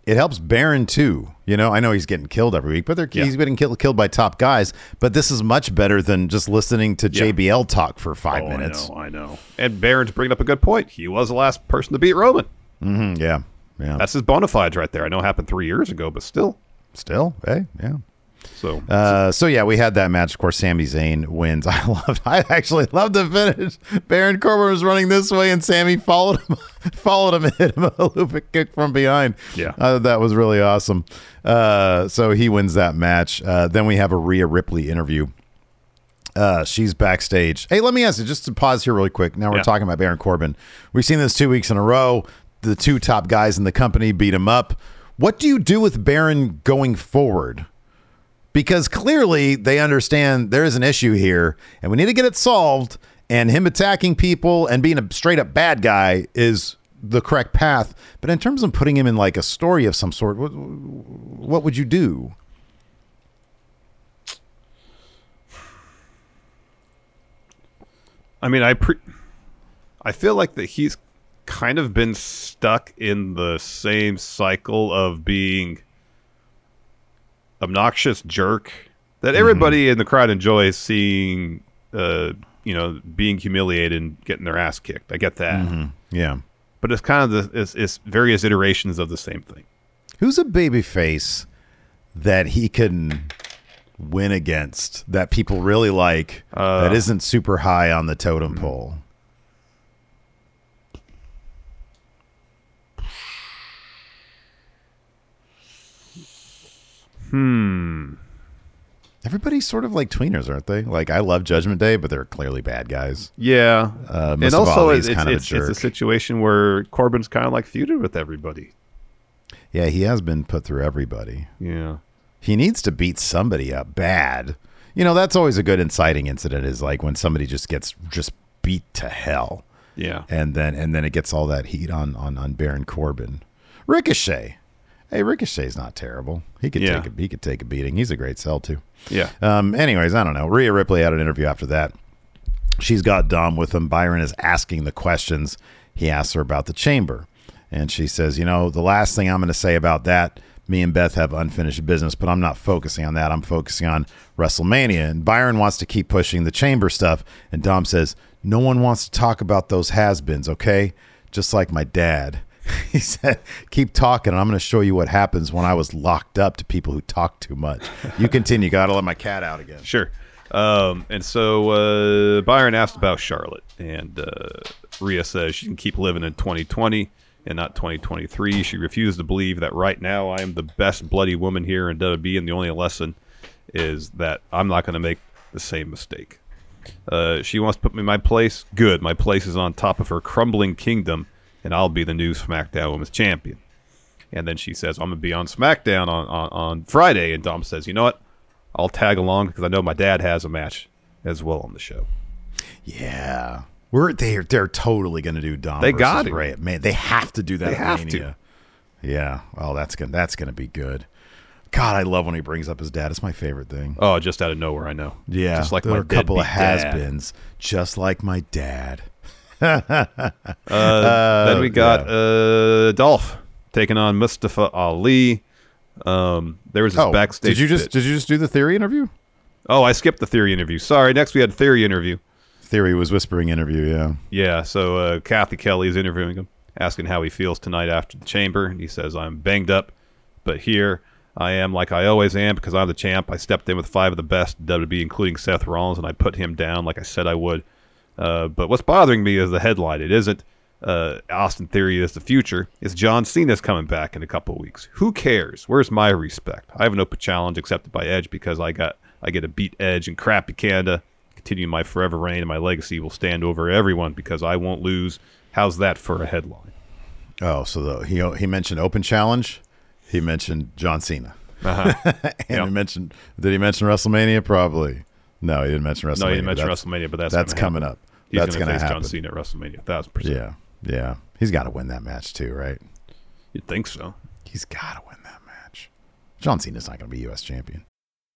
it helps Baron too. You know, I know he's getting killed every week, but they're, Yeah. he's getting killed, killed by top guys. But this is much better than just listening to Yeah. JBL talk for five Oh, minutes. I know, I know. And Baron's bringing up a good point. He was the last person to beat Roman. hmm Yeah, yeah. That's his bona fides right there. I know it happened three years ago, but still. Still, hey, yeah. So Uh, so yeah, we had that match. Of course, Sami Zayn wins. I loved. I actually loved the finish. Baron Corbin was running this way, and Sammy followed him, followed him, and hit him a looping kick from behind. Yeah. uh, that was really awesome. Uh, so he wins that match. Uh, then we have a Rhea Ripley interview Uh, she's backstage. Hey, let me ask you just to pause here really quick. Now we're Yeah. talking about Baron Corbin. We've seen this two weeks in a row. The two top guys in the company beat him up. What do you do with Baron going forward? Because clearly they understand there is an issue here and we need to get it solved. And him attacking people and being a straight up bad guy is the correct path. But in terms of putting him in like a story of some sort, what, what would you do? I mean, I pre- I feel like that he's kind of been stuck in the same cycle of being obnoxious jerk that everybody mm-hmm. in the crowd enjoys seeing uh you know being humiliated and getting their ass kicked. I get that. Mm-hmm. Yeah. But it's kind of the it's, it's various iterations of the same thing. Who's a baby face that he can win against that people really like that uh, isn't super high on the totem hmm. pole? Hmm. Everybody's sort of like tweeners, aren't they? Like I love Judgment Day, but they're clearly bad guys. Yeah. Uh, and also it's, of a it's, it's a situation where Corbin's kind of like feuded with everybody. Yeah, he has been put through everybody. Yeah. He needs to beat somebody up bad. You know, that's always a good inciting incident is like when somebody just gets just beat to hell. Yeah. And then and then it gets all that heat on on on Baron Corbin. Ricochet. Hey, Ricochet's not terrible. He could Yeah. take a he could take a beating. He's a great sell too. Yeah. Um anyways, I don't know. Rhea Ripley had an interview after that. She's got Dom with him. Byron is asking the questions. He asks her about the chamber. And she says, You know, the last thing I'm going to say about that, me and Beth have unfinished business, but I'm not focusing on that. I'm focusing on WrestleMania. And Byron wants to keep pushing the chamber stuff. And Dom says, No one wants to talk about those has beens, okay? Just like my dad. He said, Keep talking, and I'm going to show you what happens when I was locked up to people who talk too much. You continue. Got to let my cat out again. Sure. Um, and so uh, Byron asked about Charlotte, and uh, Rhea says she can keep living in 2020 and not 2023. She refused to believe that right now I am the best bloody woman here in WWE, and the only lesson is that I'm not going to make the same mistake. Uh, she wants to put me in my place. Good. My place is on top of her crumbling kingdom, and I'll be the new SmackDown Women's Champion. And then she says, I'm going to be on SmackDown on, on, on Friday. And Dom says, You know what? I'll tag along because I know my dad has a match as well on the show. Yeah. We're they're they're totally gonna do Dom. They got it Ray. Man, they have to do that. They have Mania. Yeah. Oh, that's gonna that's gonna be good. God, I love when he brings up his dad. It's my favorite thing. Oh, just out of nowhere, I know. Yeah, just like there my are a couple of has-beens, just like my dad. Uh, then we got uh, Dolph taking on Mustafa Ali. Um, there was this Oh, backstage. did you just bit. did you just do the theory interview? Oh, I skipped the theory interview. Sorry. Next, we had theory interview. Theory was whispering interview. Yeah. Yeah, so uh, Kathy Kelly is interviewing him, asking how he feels tonight after the chamber. And he says, I'm banged up, but here I am like I always am because I'm the champ. I stepped in with five of the best WWE, including Seth Rollins, and I put him down like I said I would. Uh, but what's bothering me is the headline. It isn't uh, Austin Theory is the future. It's John Cena's coming back in a couple of weeks. Who cares? Where's my respect? I have an open challenge accepted by Edge because I got I get to beat Edge in crappy Canada. Continue my forever reign, and my legacy will stand over everyone because I won't lose. How's that for a headline? Oh, so the, he he mentioned open challenge. He mentioned John Cena. Uh-huh. and Yep. he mentioned did he mention WrestleMania? Probably. No, he didn't mention WrestleMania. No, you didn't mention WrestleMania, but that's that's coming happen. up. He's that's gonna going to face happen. John Cena at WrestleMania, thousand percent. Yeah, yeah. He's got to win that match too, right? You'd think so. He's got to win that match. John Cena's not going to be U.S. champion.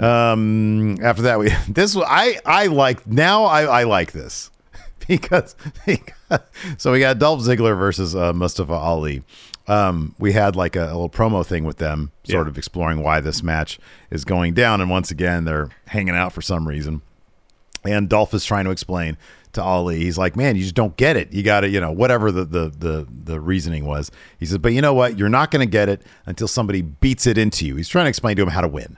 Um, after that, we this was- I I like now I I like this because, because so we got Dolph Ziggler versus uh, Mustafa Ali. Um, we had like a, a little promo thing with them, sort Yeah. of exploring why this match is going down, and once again they're hanging out for some reason. And Dolph is trying to explain to Ali. He's like, "Man, you just don't get it. You got to, you know, whatever the the the the reasoning was." He says, "But you know what? You're not going to get it until somebody beats it into you." He's trying to explain to him how to win.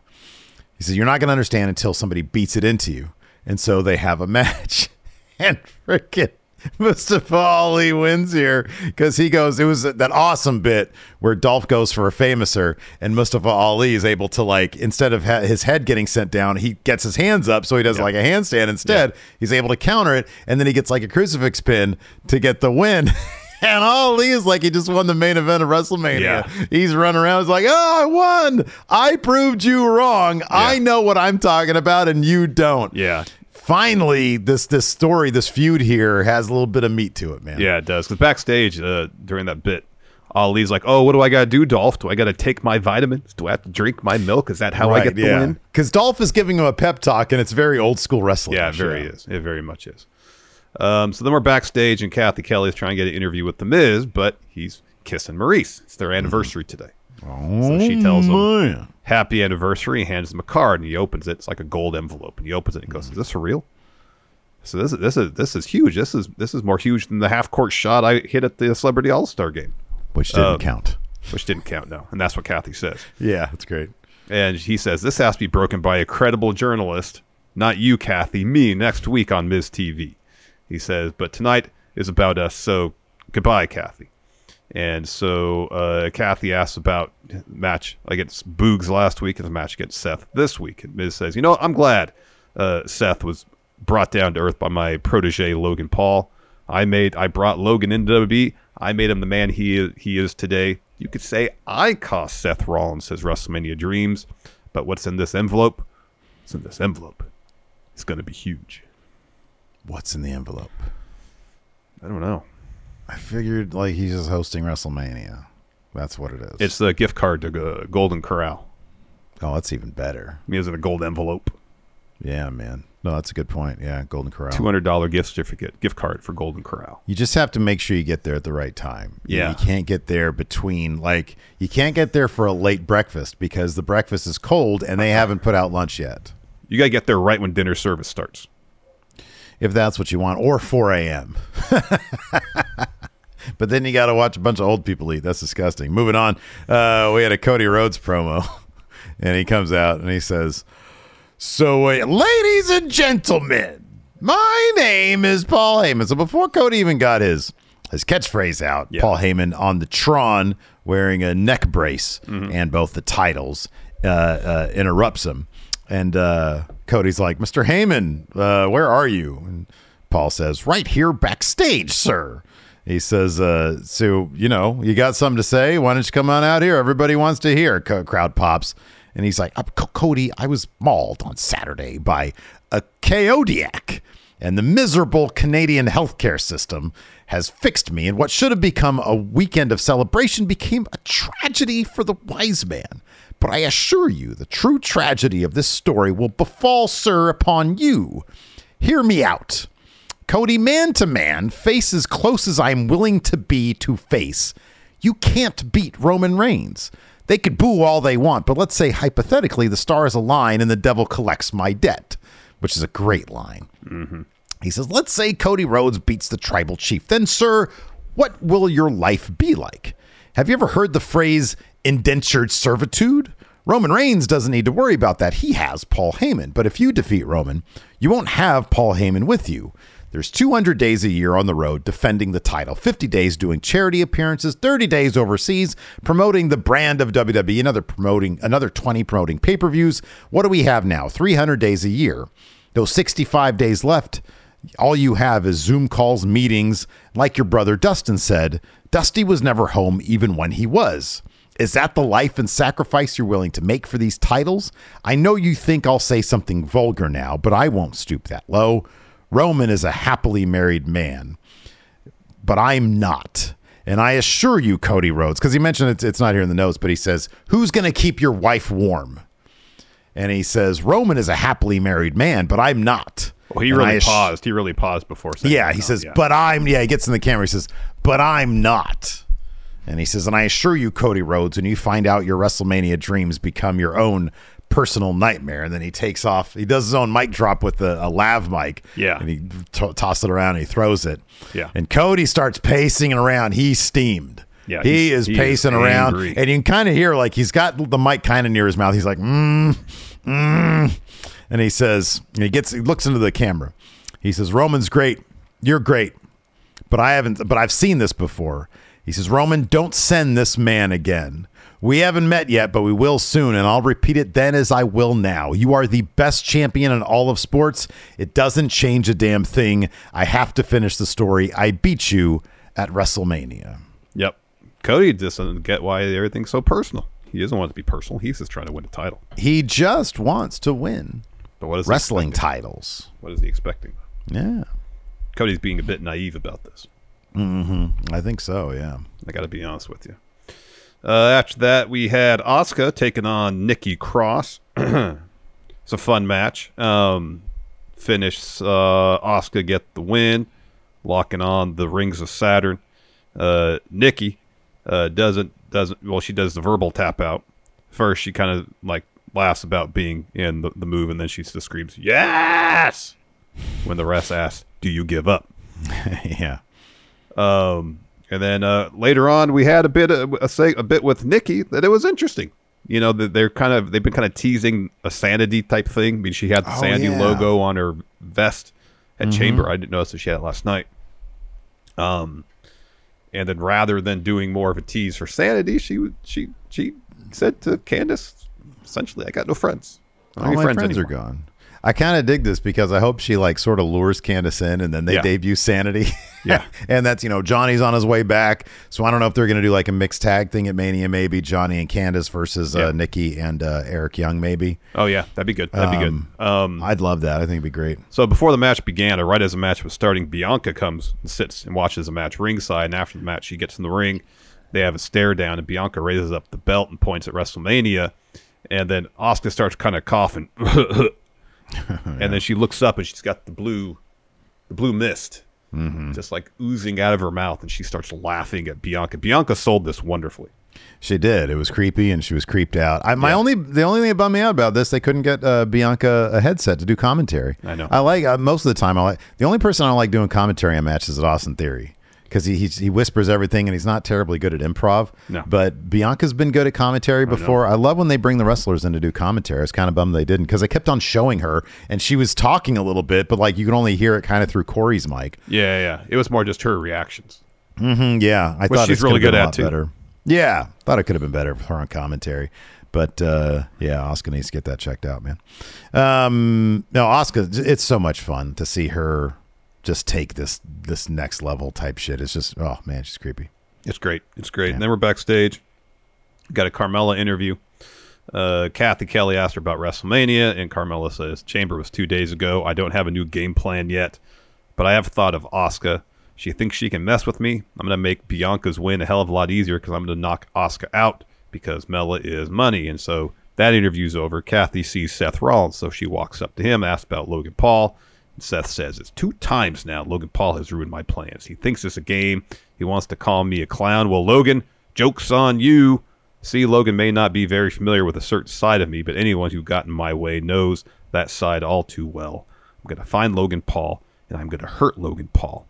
He says, You're not going to understand until somebody beats it into you. And so they have a match. And freaking Mustafa Ali wins here because he goes, It was that awesome bit where Dolph goes for a Fameasser and Mustafa Ali is able to, like, instead of ha- his head getting sent down, he gets his hands up. So he does like a handstand instead. He's able to counter it. And then he gets like a crucifix pin to get the win. And Ali is like he just won the main event of WrestleMania. Yeah. He's running around. He's like, "Oh, I won! I proved you wrong. I know what I'm talking about, and you don't." Yeah. Finally, this this story, this feud here has a little bit of meat to it, man. Yeah, it does. Because backstage uh, during that bit, Ali's like, "Oh, what do I got to do, Dolph? Do I got to take my vitamins? Do I have to drink my milk? Is that how I get the win?" Because Dolph is giving him a pep talk, and it's very old school wrestling. Yeah, it very is. It very much is. Um, so then we're backstage, and Kathy Kelly is trying to get an interview with The Miz, but he's kissing Maurice. It's their anniversary today. so she tells him, man. Happy anniversary, and hands him a card, and he opens it. It's like a gold envelope, and he opens it and goes, Is this for real? So this is this is this is huge. This is this is more huge than the half court shot I hit at the Celebrity All Star game. Which didn't Uh, count. Which didn't count, no. And that's what Kathy says. Yeah, that's great. And he says, This has to be broken by a credible journalist, not you, Kathy, me, next week on Miz TV. He says, But tonight is about us, so goodbye, Kathy. And so uh, Kathy asks about match against Boogs last week and the match against Seth this week. And Miz says, You know. I'm glad uh, Seth was brought down to earth by my protege, Logan Paul. I made I brought Logan into WWE. I made him the man he he is today. You could say I cost Seth Rollins his WrestleMania dreams, but what's in this envelope? What's in this envelope? It's going to be huge. What's in the envelope? I don't know. I figured like he's just hosting WrestleMania. That's what it is. It's the gift card to uh, Golden Corral. oh, that's even better. I mean, it's in a gold envelope. Yeah, man. No, that's a good point. Yeah, Golden Corral. Two hundred dollar gift certificate, gift card for Golden Corral. You just have to make sure you get there at the right time. You- Yeah. You can't get there between, like, you can't get there for a late breakfast because the breakfast is cold and they haven't put out lunch yet. You got to get there right when dinner service starts. If that's what you want, or 4 a.m. but then you got to watch a bunch of old people eat. That's disgusting. Moving on, uh, we had a Cody Rhodes promo, and he comes out and he says, So, uh, ladies and gentlemen, my name is Paul Heyman. So, before Cody even got his his catchphrase out, Paul Heyman on the Tron wearing a neck brace and both the titles uh, uh, interrupts him. And uh, Cody's like, Mr. Heyman, uh, where are you? And Paul says, Right here backstage, sir. He says, uh, So, you know, you got something to say? Why don't you come on out here? Everybody wants to hear. Crowd pops. And he's like, "Uh, Cody, I was mauled on Saturday by a Kodiak, and the miserable Canadian healthcare system has fixed me. And what should have become a weekend of celebration became a tragedy for the wise man. But I assure you, the true tragedy of this story will befall, sir, upon you. Hear me out. Cody, man to man, face as close as I'm willing to be to face. You can't beat Roman Reigns. They could boo all they want, but let's say hypothetically the stars align and the devil collects my debt, which is a great line. Mm-hmm. He says, let's say Cody Rhodes beats the tribal chief. Then, sir, what will your life be like? Have you ever heard the phrase indentured servitude? Roman Reigns doesn't need to worry about that. He has Paul Heyman. But if you defeat Roman, you won't have Paul Heyman with you. There's 200 days a year on the road defending the title, 50 days doing charity appearances, 30 days overseas promoting the brand of WWE, another promoting another 20 promoting pay-per-views. What do we have now? 300 days a year. Those 65 days left, all you have is Zoom calls, meetings. Like your brother Dustin said, Dusty was never home even when he was. Is that the life and sacrifice you're willing to make for these titles? I know you think I'll say something vulgar now, but I won't stoop that low. Roman is a happily married man, but I'm not. And I assure you, Cody Rhodes, because he mentioned it's, it's not here in the notes, but he says, Who's going to keep your wife warm? And he says, Roman is a happily married man, but I'm not. Well, he And really ass- paused. He really paused before saying. yeah, he says, Yeah. but I'm, yeah, he gets in the camera. He says, but I'm not. And he says, and I assure you, Cody Rhodes, when you find out your WrestleMania dreams become your own personal nightmare. And then he takes off, he does his own mic drop with a, a lav mic. Yeah. And he t- tosses it around and he throws it. Yeah. And Cody starts pacing around. He's steamed. Yeah, he is he is pacing around. And you can kind of hear, like, he's got the mic kind of near his mouth. He's like, mm, mm. And he says, and he gets, he looks into the camera. He says, Roman's great. You're great. But I haven't, but I've seen this before. He says, Roman, don't send this man again. We haven't met yet, but we will soon, and I'll repeat it then as I will now. You are the best champion in all of sports. It doesn't change a damn thing. I have to finish the story. I beat you at WrestleMania. Yep. Cody doesn't get why everything's so personal. He doesn't want it to be personal. He's just trying to win a title. He just wants to win But what is wrestling titles. What is he expecting? Yeah. Cody's being a bit naive about this. Hmm I think so, yeah. I got to be honest with you. Uh, after that, we had Asuka taking on Nikki Cross. it's a fun match. Um, finish uh, Asuka get the win, locking on the rings of Saturn. Uh, Nikki uh, doesn't doesn't well she does the verbal tap out. First she kind of like laughs about being in the, the move, and then she just screams yes when the rest asks, "Do you give up?" yeah. Um, and then uh, later on, we had a bit of, a say a bit with Nikki that it was interesting. You know, that they're kind of they've been kind of teasing a sanity type thing. I mean, she had the Oh, sanity yeah. logo on her vest at Mhm. Chamber. I didn't notice that she had it last night. Um, and then rather than doing more of a tease for sanity, she would- she she said to Candice, essentially, "I got no friends. All my any friends, are gone. I kind of dig this because I hope she like sort of lures Candice in and then they Yeah. debut Sanity. Yeah. and that's, you know, Johnny's on his way back. So I don't know if they're going to do like a mixed tag thing at Mania, maybe Johnny and Candice versus Yeah. uh, Nikki and uh, Eric Young, maybe. Oh yeah, that'd be good. That'd be Um, good. Um, I'd love that. I think it'd be great. So before the match began, or right as the match was starting, Bianca comes and sits and watches the match ringside. And after the match, she gets in the ring. They have a stare down, and Bianca raises up the belt and points at WrestleMania. And then Asuka starts kind of coughing, and then she looks up and she's got the blue, the blue mist, Mm-hmm. just like oozing out of her mouth, and she starts laughing at Bianca. Bianca sold this wonderfully. She did. It was creepy and she was creeped out. I, my only, the only thing that bummed me out about this, they couldn't get uh, Bianca a headset to do commentary. I know. I like uh, most of the time. I like the only person I don't like doing commentary on matches is Austin Theory because he, he he whispers everything and he's not terribly good at improv. No. But Bianca's been good at commentary before. I, love when they bring the wrestlers in to do commentary. I was kind of bummed they didn't because they kept on showing her and she was talking a little bit, but like you could only hear it kind of through Corey's mic. Yeah, yeah. It was more just her reactions. hmm yeah, I Which thought she's really good at, too. Better. Yeah, thought it could have been better for her on commentary, but uh, yeah, Asuka needs to get that checked out, man. Um, no, Asuka, it's so much fun to see her just take this this next level type shit. It's just oh man, she's creepy. It's great. It's great. And then we're backstage. Got a Carmella interview. Uh, Kathy Kelly asked her about WrestleMania, and Carmella says, Chamber was two days ago. I don't have a new game plan yet, but I have thought of Asuka. She thinks she can mess with me. I'm going to make Bianca's win a hell of a lot easier because I'm going to knock Asuka out because Mella is money. And so that interview's over. Kathy sees Seth Rollins, so she walks up to him, asks about Logan Paul. Seth says, It's two times now Logan Paul has ruined my plans. He thinks it's a game. He wants to call me a clown. Well, Logan, joke's on you. See, Logan may not be very familiar with a certain side of me, but anyone who got in my way knows that side all too well. I'm going to find Logan Paul, and I'm going to hurt Logan Paul.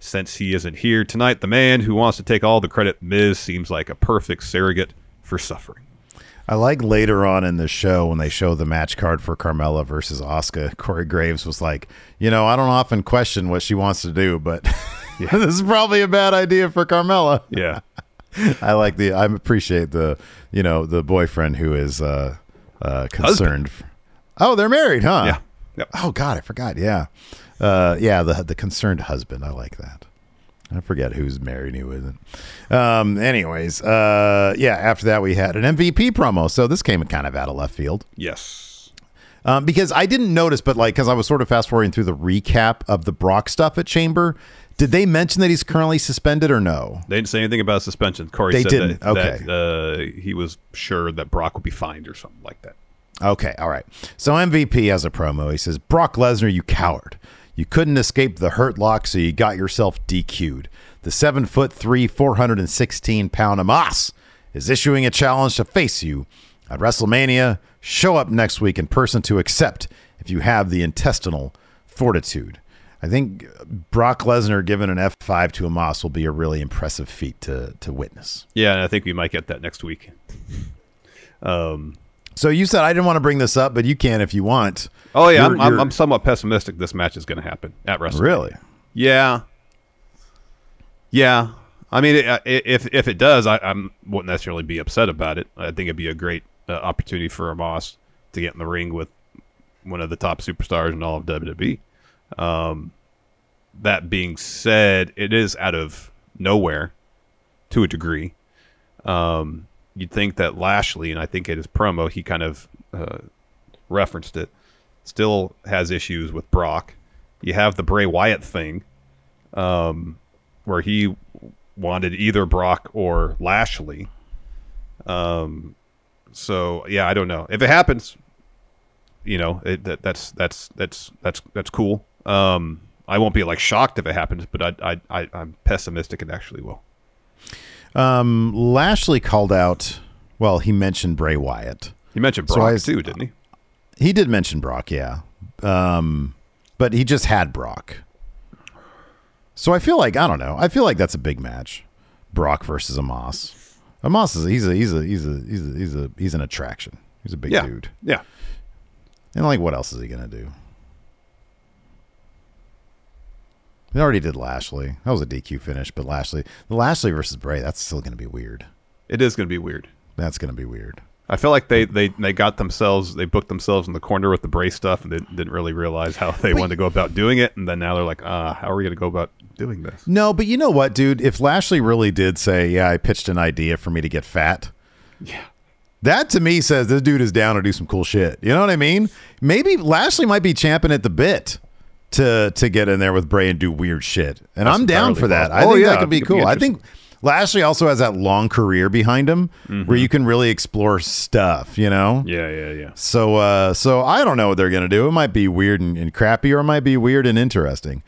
Since he isn't here tonight, the man who wants to take all the credit, Miz, seems like a perfect surrogate for suffering. I like later on in the show when they show the match card for Carmella versus Asuka. Corey Graves was like, you know, I don't often question what she wants to do, but this is probably a bad idea for Carmella. Yeah. I like the. I appreciate the. You know, the boyfriend who is uh, uh, concerned. Oh, they're married, huh? Yeah. Yep. Oh God, I forgot. Yeah, uh, yeah. The the concerned husband. I like that. I forget who's married and who isn't. Um, anyways, uh, yeah, after that, we had an MVP promo. So this came kind of out of left field. Yes. Um, because I didn't notice, but like, because I was sort of fast forwarding through the recap of the Brock stuff at Chamber. Did they mention that he's currently suspended or no? They didn't say anything about suspension. Corey They said didn't. That, Okay. that uh, he was sure that Brock would be fined or something like that. Okay, all right. So MVP has a promo. He says, Brock Lesnar, you coward. You couldn't escape the hurt lock, so you got yourself DQ'd. The seven foot three, 416 pound Omos is issuing a challenge to face you at WrestleMania. Show up next week in person to accept if you have the intestinal fortitude. I think Brock Lesnar giving an F5 to Omos will be a really impressive feat to, to witness. Yeah, and I think we might get that next week. Um, So you said I didn't want to bring this up, but you can if you want. oh yeah, You're- I'm, I'm, you're- I'm somewhat pessimistic. This match is going to happen at WrestleMania. Really? Yeah. Yeah. I mean, i- if if it does, I I'm, wouldn't necessarily be upset about it. I think it'd be a great uh, opportunity for Omos to get in the ring with one of the top superstars in all of WWE. Um, that being said, it is out of nowhere to a degree. Um, you'd think that Lashley, and I think in his promo, he kind of uh, referenced it, still has issues with Brock. You have the Bray Wyatt thing, um, where he wanted either Brock or Lashley. Um, so yeah, I don't know if it happens. You know, it, that, that's that's that's that's that's cool. Um, I won't be like shocked if it happens, but I I, I I'm pessimistic it actually will. Um, Lashley called out. Well, he mentioned Bray Wyatt. He mentioned So Brock I- too, didn't he? He did mention Brock, yeah. Um, but he just had Brock. So I feel like I don't know. I feel like that's a big match. Brock versus Omos. Omos is he's a he's a he's a he's a he's a he's an attraction. He's a big Yeah. dude. Yeah. And like, what else is he gonna do? Already did Lashley. That was a DQ finish, but Lashley, the Lashley versus Bray, that's still gonna be weird. It is going to be weird. That's gonna be weird. I feel like they, they, they got themselves they booked themselves in the corner with the Bray stuff and they didn't really realize how they wanted to go about doing it and then now they're like, uh, how are we going to go about doing this? No, but you know what, dude? If Lashley really did say, "Yeah, I pitched an idea for me to get fat," yeah, that to me says this dude is down to do some cool shit. You know what I mean? Maybe Lashley might be champing at the bit to to get in there with Bray and do weird shit, and That's I'm down for that. possible. I Oh, think yeah, that could be could be cool. I think Lashley also has that long career behind him Mm-hmm. where you can really explore stuff. You know? Yeah, yeah, yeah. So, uh, so I don't know what they're gonna do. It might be weird and, and crappy, or it might be weird and interesting.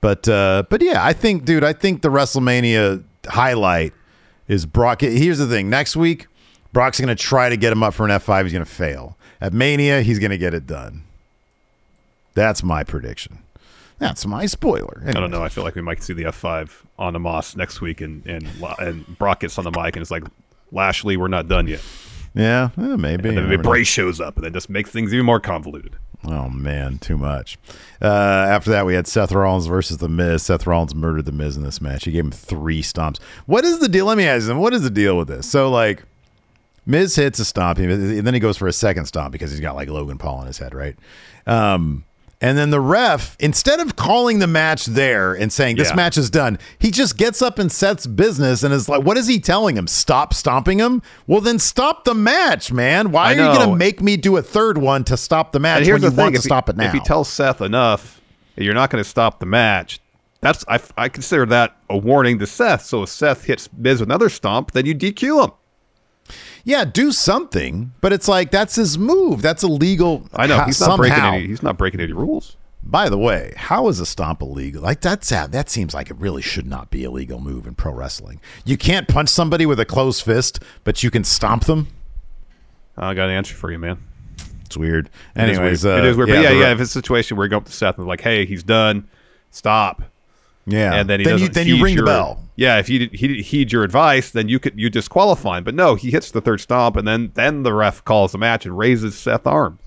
But, uh, but yeah, I think, dude, I think the WrestleMania highlight is Brock. Here's the thing: next week, Brock's gonna try to get him up for an F5. He's gonna fail. At Mania, he's gonna get it done. That's my prediction. That's my spoiler. I don't know. I feel like we might see the F5 on the Moss next week and and and Brock gets on the mic and it's like Lashley, we're not done yet. Yeah, eh, maybe. And then. Bray shows up and then just makes things even more convoluted. Oh man, too much. Uh, after that, we had Seth Rollins versus The Miz. Seth Rollins murdered The Miz in this match. He gave him three stomps. What is the deal? Let me ask him. What is the deal with this? So like, Miz hits a stomp, and then he goes for a second stomp because he's got like Logan Paul on his head, right? Um, and then the ref, instead of calling the match there and saying this Yeah. match is done, he just gets up and sets business and is like, "What is he telling him? Stop stomping him? Well, then stop the match, man. Why I are you going to make me do a third one to stop the match and here's you the thing: want to if, stop he, it now?" if he tells Seth enough, you're not going to stop the match. That's I, I consider that a warning to Seth. So if Seth hits Miz with another stomp, then you DQ him. Yeah, do something. But it's like that's his move. That's illegal. I know he's not breaking any. He's not breaking any rules. By the way, how is a stomp illegal? Like that's that that seems like it really should not be a legal move in pro wrestling. You can't punch somebody with a closed fist, but you can stomp them. I got an answer for you, man. It's weird. It is Anyways, weird. uh, it is weird. but yeah, the yeah. If it's a situation where you go up to Seth and like, hey, he's done, stop. Yeah. and then he Then you- doesn't then you ring the bell. Yeah, if he he heed your advice, then you could you disqualify him. But no, he hits the third stomp, and then then the ref calls the match and raises Seth arms.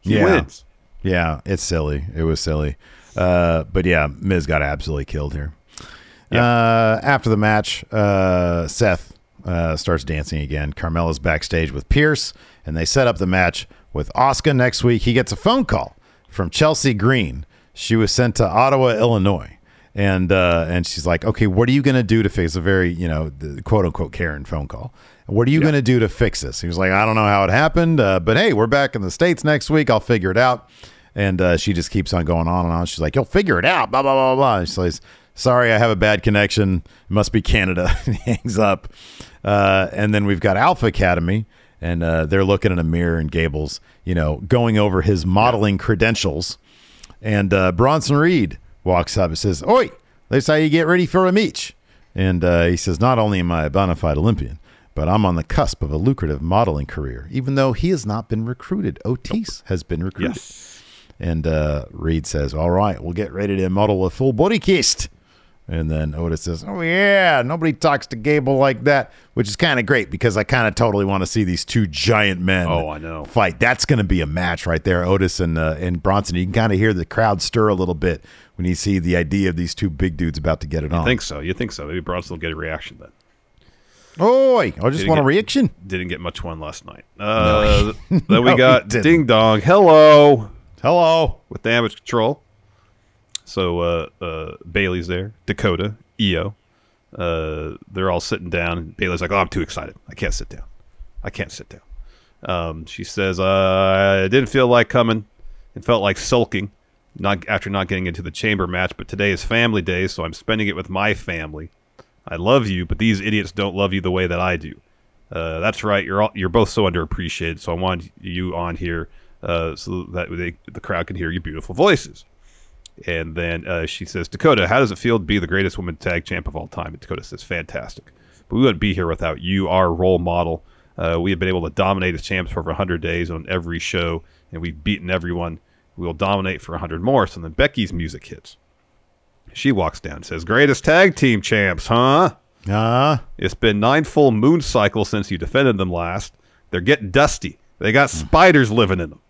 He yeah. wins. Yeah, it's silly. It was silly. Uh, but yeah, Miz got absolutely killed here. Uh, after the match, uh, Seth uh, starts dancing again. Carmella's backstage with Pearce, and they set up the match with Asuka next week. He gets a phone call from Chelsea Green. She was sent to Ottawa, Illinois. And uh, and she's like, okay, what are you gonna do to fix a very you know the quote unquote Karen phone call? What are you gonna do to fix this? He was like, I don't know how it happened, uh, but hey, we're back in the states next week. I'll figure it out. And uh, she just keeps on going on and on. She's like, you'll figure it out. Blah blah blah blah. And she says, sorry, I have a bad connection. It must be Canada. he hangs up. Uh, and then we've got Alpha Academy, and uh, they're looking in a mirror, and Gable's, you know, going over his modeling credentials. And uh, Bronson Reed walks up and says, Oi, that's how you get ready for a meet. And uh, he says, Not only am I a bona fide Olympian, but I'm on the cusp of a lucrative modeling career, even though he has not been recruited. Otis has been recruited. And uh, Reed says, All right, we'll get ready to model a full body cast. And then Otis says, Oh, yeah, nobody talks to Gable like that, which is kind of great because I kind of totally want to see these two giant men Oh, I know. fight. That's going to be a match right there, Otis and, uh, and Bronson. You can kind of hear the crowd stir a little bit when you see the idea of these two big dudes about to get it on. I on. think so. You think so? Maybe Bronson will get a reaction then. Oi, I just Didn't want a reaction. Didn't get much one last night. Uh, then we he got. Ding Dong. Hello. Hello. With damage control. So uh, uh, Bayley's there. Dakota, Io. Uh, they're all sitting down. And Bayley's like, "Oh, I'm too excited. I can't sit down. I can't sit down." Um, she says, uh, "I didn't feel like coming. It felt like sulking, not after not getting into the chamber match. But today is family day, so I'm spending it with my family. I love you, but these idiots don't love you the way that I do. Uh, that's right. You're all, you're both so underappreciated. So I want you on here uh, so that they, the crowd can hear your beautiful voices." And then uh, she says, Dakota, how does it feel to be the greatest women tag champ of all time? And Dakota says, fantastic. But we wouldn't be here without you, our role model. Uh, we have been able to dominate as champs for over 100 days on every show, and we've beaten everyone. We will dominate for 100 more. So then Becky's music hits. She walks down and says, Greatest tag team champs, huh? Uh, It's been nine full moon cycles since you defended them last. They're getting dusty. They got spiders living in them.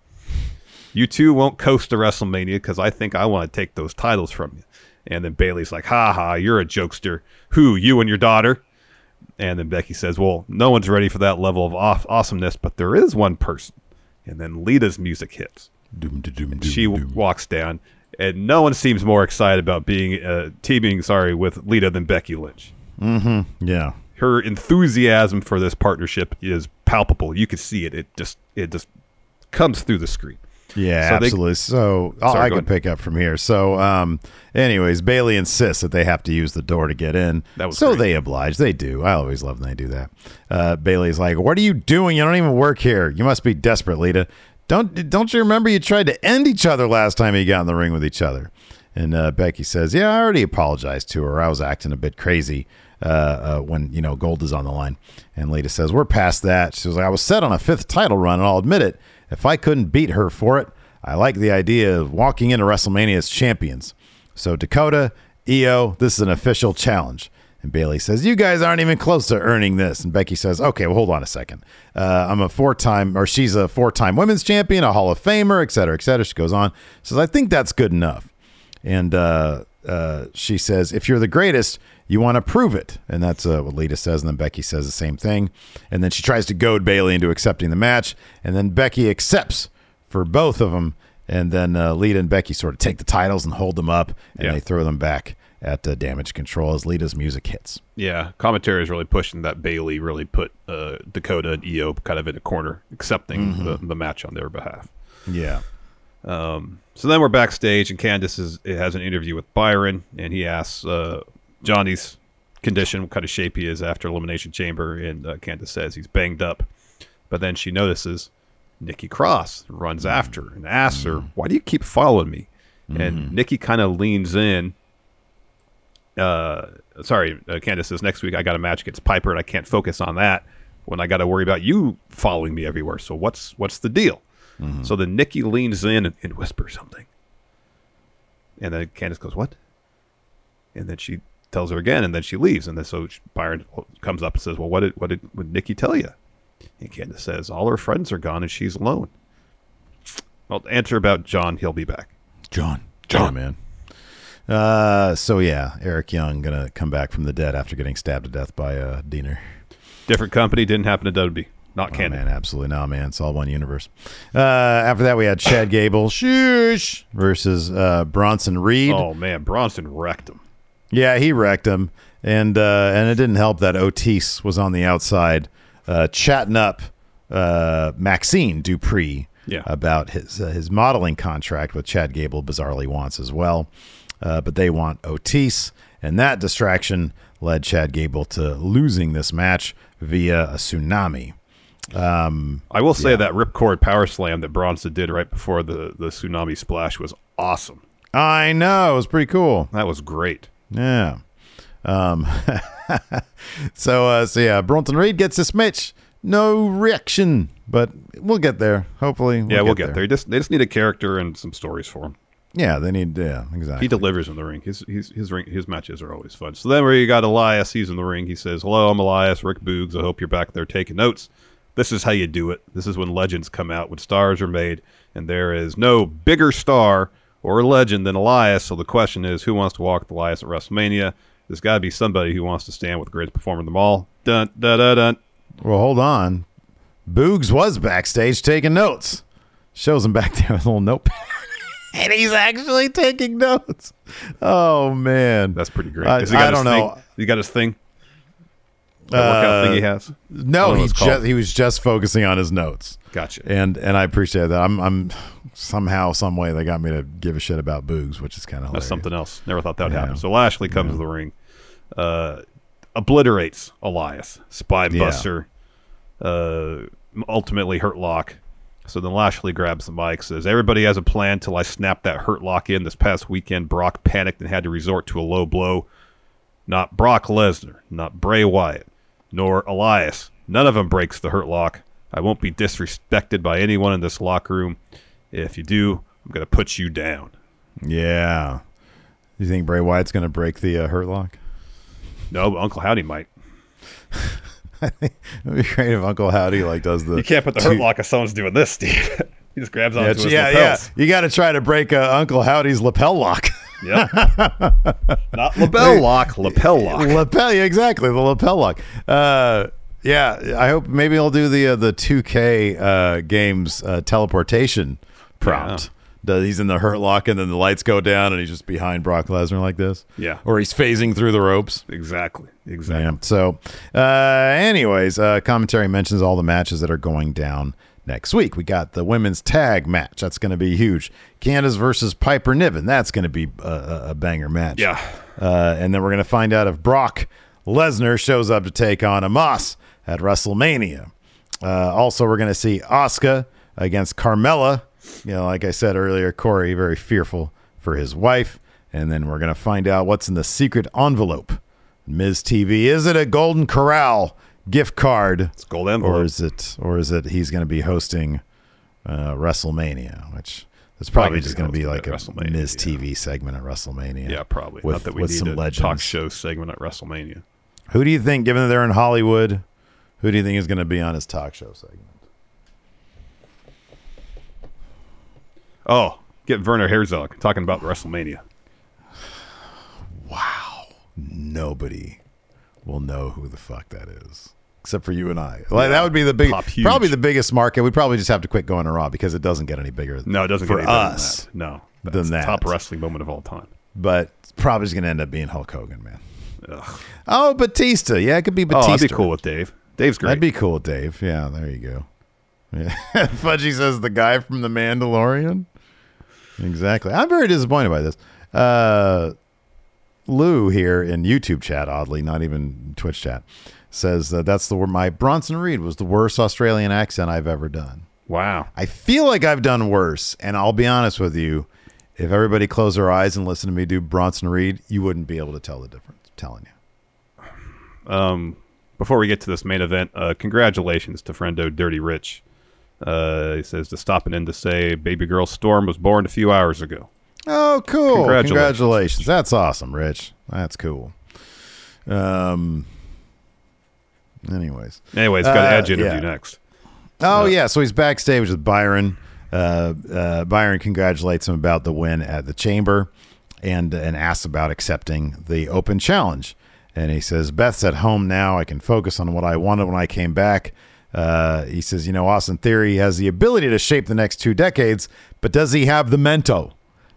You two won't coast to WrestleMania because I think I want to take those titles from you. And then Bayley's like, ha ha, you're a jokester. Who, you and your daughter? And then Becky says, well, no one's ready for that level of aw- awesomeness, but there is one person. And then Lita's music hits. And she w- walks down, and no one seems more excited about being uh, teaming, sorry, with Lita than Becky Lynch. Mm-hmm. Yeah. Her enthusiasm for this partnership is palpable. You can see it. It just it just comes through the screen. Yeah, So they- absolutely. so oh, Sorry, I could pick up from here. So, um, anyways, Bayley insists that they have to use the door to get in. That was so great. they oblige. They do. I always love when they do that. Uh, Bayley's like, "What are you doing? You don't even work here. You must be desperate, Lita. Don't don't you remember you tried to end each other last time you got in the ring with each other?" And uh, Becky says, "Yeah, I already apologized to her. I was acting a bit crazy." Uh, uh, when you know gold is on the line, and Lita says we're past that. She was like, I was set on a fifth title run, and I'll admit it. If I couldn't beat her for it, I like the idea of walking into WrestleMania as champions. So Dakota, Io, this is an official challenge. And Bayley says, You guys aren't even close to earning this. And Becky says, Okay, well, hold on a second. Uh, I'm a four time, or she's a four time women's champion, a Hall of Famer, et cetera, et cetera. She goes on, says, I think that's good enough. And uh, uh, she says, If you're the greatest, you want to prove it. And that's uh, what Lita says. And then Becky says the same thing. And then she tries to goad Bayley into accepting the match. And then Becky accepts for both of them. And then uh, Lita and Becky sort of take the titles and hold them up. And Yeah. they throw them back at uh, damage control as Lita's music hits. Yeah, commentary is really pushing that Bayley really put uh, Dakota and Io kind of in a corner, accepting Mhm. the, the match on their behalf. Yeah. Um, so then we're backstage, and Candice is, has an interview with Byron, and he asks uh, Johnny's condition, what kind of shape he is after Elimination Chamber, and uh, Candice says he's banged up. But then she notices Nikki Cross runs after and asks her, "Why do you keep following me?" And Nikki kind of leans in. Uh, sorry, uh, Candice says next week I got a match against Piper, and I can't focus on that when I got to worry about you following me everywhere. So what's what's the deal? So then Nikki leans in and, and whispers something. And then Candice goes, What? And then she tells her again, and then she leaves. And then so Byron comes up and says, Well, what did, what did, did Nikki tell you? And Candice says, All her friends are gone and she's alone. Well, answer about John, he'll be back. John. John, man. Uh, so yeah, Eric Young gonna come back from the dead after getting stabbed to death by uh, Deaner. Different company, didn't happen to WB. Not Oh, canon. man, absolutely not, man. It's all one universe. Uh, after that, we had Chad Gable, shush, versus uh, Bronson Reed. Oh, man. Bronson wrecked him. Yeah, he wrecked him, and uh, and it didn't help that Otis was on the outside, uh, chatting up uh, Maxxine Dupri Yeah. about his uh, his modeling contract, which Chad Gable bizarrely wants as well, uh, but they want Otis, and that distraction led Chad Gable to losing this match via a tsunami. Um, I will say that ripcord power slam that Bronson did right before the, the tsunami splash was awesome. I know it was pretty cool. That was great. Yeah. Um, so, uh, so yeah, Bronson Reed gets this match. No reaction, but we'll get there. Hopefully, yeah, we'll get there. They just they just need a character and some stories for him. Yeah, they need. Yeah, exactly. He delivers in the ring. His his his ring his matches are always fun. So then where you got Elias, he's in the ring. He says, "Hello, I'm Elias, Rick Boogs. I hope you're back there taking notes. This is how you do it. This is when legends come out, when stars are made, and there is no bigger star or legend than Elias. So the question is, who wants to walk with Elias at WrestleMania? There's got to be somebody who wants to stand with the greatest performer of them all. Dun dun dun dun. Well, hold on. Boogs was backstage taking notes. Shows him back there with a little notepad. and he's actually taking notes. Oh man, that's pretty great. I, I don't know. He got his thing. That workout thing he has. I No, don't know what he just he was just focusing on his notes. Gotcha. And and I appreciate that. I'm I'm somehow some way they got me to give a shit about Boogs, which is kind of That's something else. Never thought that would Yeah. happen. So Lashley comes to the ring, uh, obliterates Elias, spy Yeah. buster, uh, ultimately hurt lock. So then Lashley grabs the mic, says, "Everybody has a plan till I snap that hurt lock in." This past weekend, Brock panicked and had to resort to a low blow. Not Brock Lesnar, not Bray Wyatt, nor Elias. None of them breaks the hurt lock. I won't be disrespected by anyone in this locker room. If you do, I'm gonna put you down. Yeah. You think Bray Wyatt's going to break the uh, hurt lock? No, but Uncle Howdy might. It'd be great if Uncle Howdy like does the. You can't put the hurt lock if someone's doing this, Steve. he just grabs onto Yeah, his yeah, yeah. You got to try to break uh, Uncle Howdy's lapel lock. Yep. Not lapel lock, lapel lock. lapel, yeah, exactly. The lapel lock. Uh, yeah, I hope maybe I'll do the uh, the 2K uh, games uh, teleportation prompt. Does he's in the hurt lock and then the lights go down and he's just behind Brock Lesnar like this? Yeah. Or he's phasing through the ropes. Exactly. Exactly. Yeah. So, uh, anyways, uh, commentary mentions all the matches that are going down next week. We got the women's tag match. That's going to be huge. Candice versus Piper Niven. That's going to be a, a, banger match. Yeah. Uh, and then we're going to find out if Brock Lesnar shows up to take on Omos at WrestleMania. Uh, also, we're going to see Asuka against Carmella. You know, like I said earlier, Corey very fearful for his wife. And then we're going to find out what's in the secret envelope. Miz TV, is it a Golden Corral gift card? It's gold envelope. Or is it, or is it he's going to be hosting uh, WrestleMania, which is probably just gonna be like a Miz TV segment at WrestleMania. Yeah, probably. With, Not that we with need some a legends. talk show segment at WrestleMania. Who do you think, given that they're in Hollywood, who do you think is going to be on his talk show segment? Oh, get Werner Herzog talking about WrestleMania. Wow. Nobody will know who the fuck that is. Except for you and I. Like that would be the big, probably the biggest market. We probably just have to quit going to Raw because it doesn't get any bigger. No, it doesn't for get any better than us. No, than that's the that. top wrestling moment of all time. But it's probably just going to end up being Hulk Hogan, man. Ugh. Oh, Batista. Yeah, it could be Oh, Batista. I'd be cool with Dave. Dave's great. That'd be cool, with Dave. Yeah, there you go. Yeah. Fudgy says the guy from the Mandalorian. Exactly. I'm very disappointed by this. Uh, Lou here in YouTube chat, oddly, not even Twitch chat, says that that's the my Bronson Reed was the worst Australian accent I've ever done. Wow. I feel like I've done worse, and I'll be honest with you. If everybody closed their eyes and listened to me do Bronson Reed, you wouldn't be able to tell the difference. I'm telling you. Um, before we get to this main event, uh, congratulations to friendo Dirty Rich. Uh, he says to stop and in to say, "Baby girl Storm was born a few hours ago." Oh, cool! Congratulations. Congratulations. That's awesome, Rich. That's cool. Um. Anyways. Anyways, got an Uh, Edge interview yeah. next. Oh yeah, so he's backstage with Byron. Uh, uh, Byron congratulates him about the win at the Chamber, and and asks about accepting the Open Challenge. And he says, "Beth's at home now. I can focus on what I wanted when I came back." Uh, he says, "You know, Austin Theory has the ability to shape the next two decades, but does he have the mento?"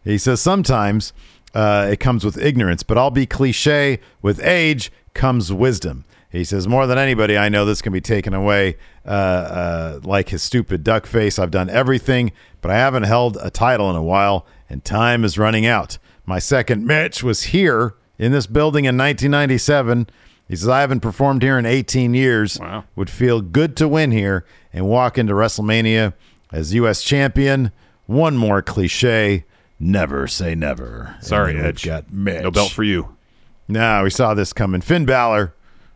He says, "Sometimes uh, it comes with ignorance, but I'll be cliche. With age comes wisdom. He says, More than anybody, I know this can be taken away uh, uh, like his stupid duck face. I've done everything, but I haven't held a title in a while, and time is running out. My second match was here in this building in 1997. He says, I haven't performed here in 18 years. Wow. Would feel good to win here and walk into WrestleMania as U.S. champion. One more cliche never say never. Sorry, And then we've Edge. Got Mitch. No belt for you. No, we saw this coming. Finn Balor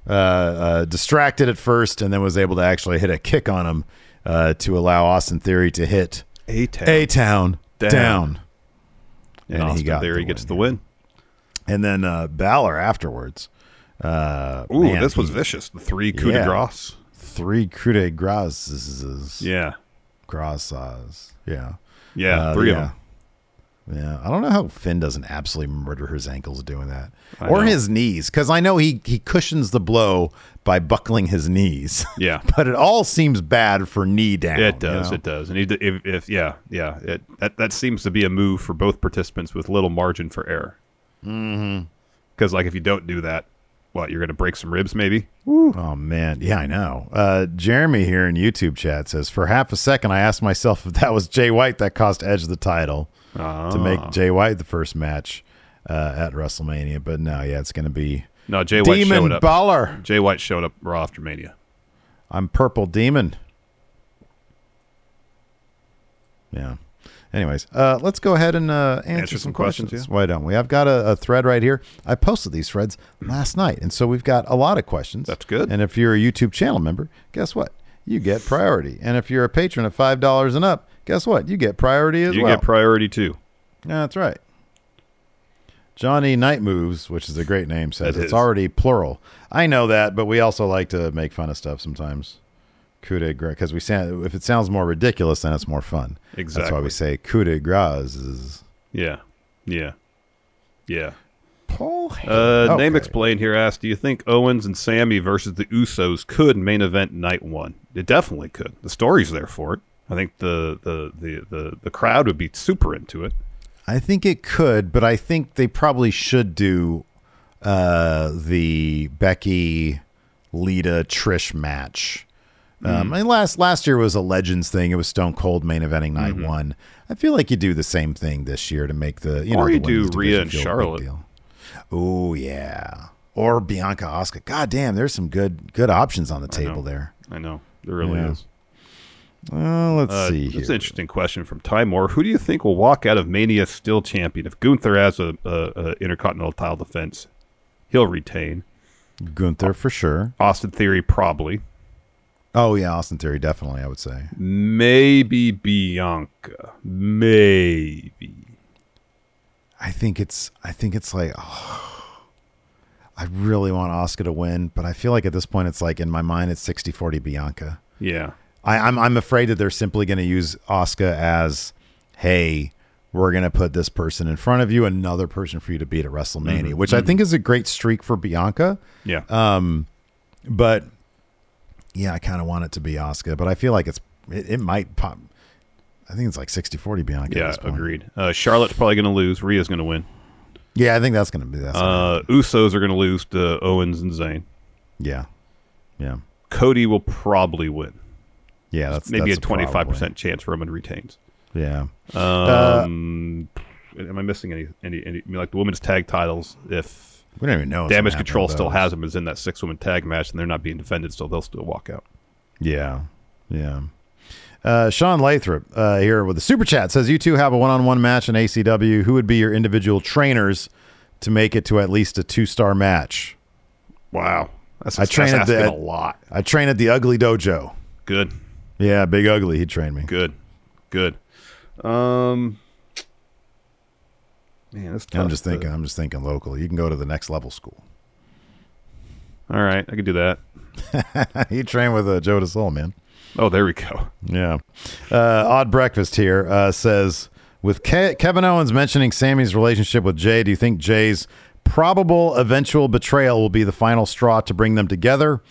uh, uh, distracted at first and then was able to actually hit a kick on him uh, to allow Austin Theory to hit A-Town. A Town Down. down. And, Austin Theory the gets the win. And then uh, Balor afterwards. Uh, Ooh, man, this was he- vicious. The three coup Yeah. de grace. Three coup de graces. Yeah. Graces. Yeah. Yeah, Uh, three of them. Yeah, I don't know how Finn doesn't absolutely murder his ankles doing that, I or know. his knees, because I know he he cushions the blow by buckling his knees. Yeah. but it all seems bad for knee down. It does. you know? It does. And he, if, if yeah, yeah, it, that that seems to be a move for both participants with little margin for error. Because like if you don't do that, what you're going to break some ribs maybe? Oh man, yeah, I know. Uh, Jeremy here in YouTube chat says, for half a second, I asked myself if that was Jay White that cost Edge the title to Ah. make Jay White the first match uh, at WrestleMania. But no, yeah, it's going to be No, Jay White Demon showed up. Balor. Jay White showed up Raw after Mania. I'm Purple Demon. Yeah. Anyways, uh, let's go ahead and uh, answer, Answer some, some questions. questions, yeah. Why don't we? I've got a, a thread right here. I posted these threads last night, and so we've got a lot of questions. That's good. And if you're a YouTube channel member, guess what? You get priority. And if you're a patron of five dollars and up, guess what? You get priority as you well. You get priority too. Yeah, that's right. Johnny Night Moves, which is a great name, says That it's is. already plural. I know that, but we also like to make fun of stuff sometimes. Coup de grace, because we sound if it sounds more ridiculous, then it's more fun. Exactly. That's why we say coup de grace. Is Yeah. Yeah. Yeah. Paul. Uh, Name Okay. explained here asked, "Do you think Owens and Sami versus the Usos could main event night one? It definitely could. The story's there for it. I think the the the the, the crowd would be super into it. I think it could, but I think they probably should do uh, the Becky, Lita, Trish match. Um, Mm. I last last year was a Legends thing. It was Stone Cold main eventing night Mhm. one. I feel like you do the same thing this year to make the you know Or the you do Rhea and Charlotte. Oh yeah, or Bianca Asuka. God damn, there's some good good options on the I table there. I know there really Yeah. is. Well, let's Uh, see That's here. an interesting question from Ty Moore. Who do you think will walk out of Mania still champion? If Gunther has a, a, a intercontinental title defense, he'll retain. Gunther for sure. Austin Theory probably. Oh yeah, Austin Theory definitely. I would say. Maybe Bianca. Maybe. I think it's I think it's like oh, I really want Asuka to win, but I feel like at this point it's like in my mind it's 60-40 Bianca. Yeah. I, I'm I'm afraid that they're simply going to use Asuka as, hey, we're going to put this person in front of you, another person for you to beat at WrestleMania, Mhm, which I mhm. think is a great streak for Bianca. Yeah. Um, but yeah, I kind of want it to be Asuka, but I feel like it's it, it might pop. I think it's like 60-40 Bianca. Yeah, agreed. Uh, Charlotte's probably going to lose. Rhea's going to win. Yeah, I think that's going to be that. Uh, Usos are going to lose to Owens and Zayn. Yeah. Yeah. Cody will probably win. Yeah, that's maybe that's a twenty five percent chance Roman retains. Yeah. Uh, Um, am I missing any, any? Any? I mean, like the women's tag titles. If We don't even know Damage Control still has them is in that six woman tag match, and they're not being defended, so they'll still walk out. Yeah. Yeah. Uh, Sean Lathrop uh, here with the super chat says, You two have a one on one match in ACW. Who would be your individual trainers to make it to at least a two star match? Wow. That's, I train that's at the, a lot. I train at the Ugly Dojo. Good. Yeah, Big Ugly. He trained me. Good. Good. Um, man, that's I'm just thinking. I'm just thinking local. You can go to the next level school. All right, I could do that. he trained with uh, Joe DeSoul, man. Oh, there we go. Yeah. Uh, Odd Breakfast here uh, says with Ke- Kevin Owens mentioning Sami's relationship with Jay, do you think Jay's probable eventual betrayal will be the final straw to bring them together,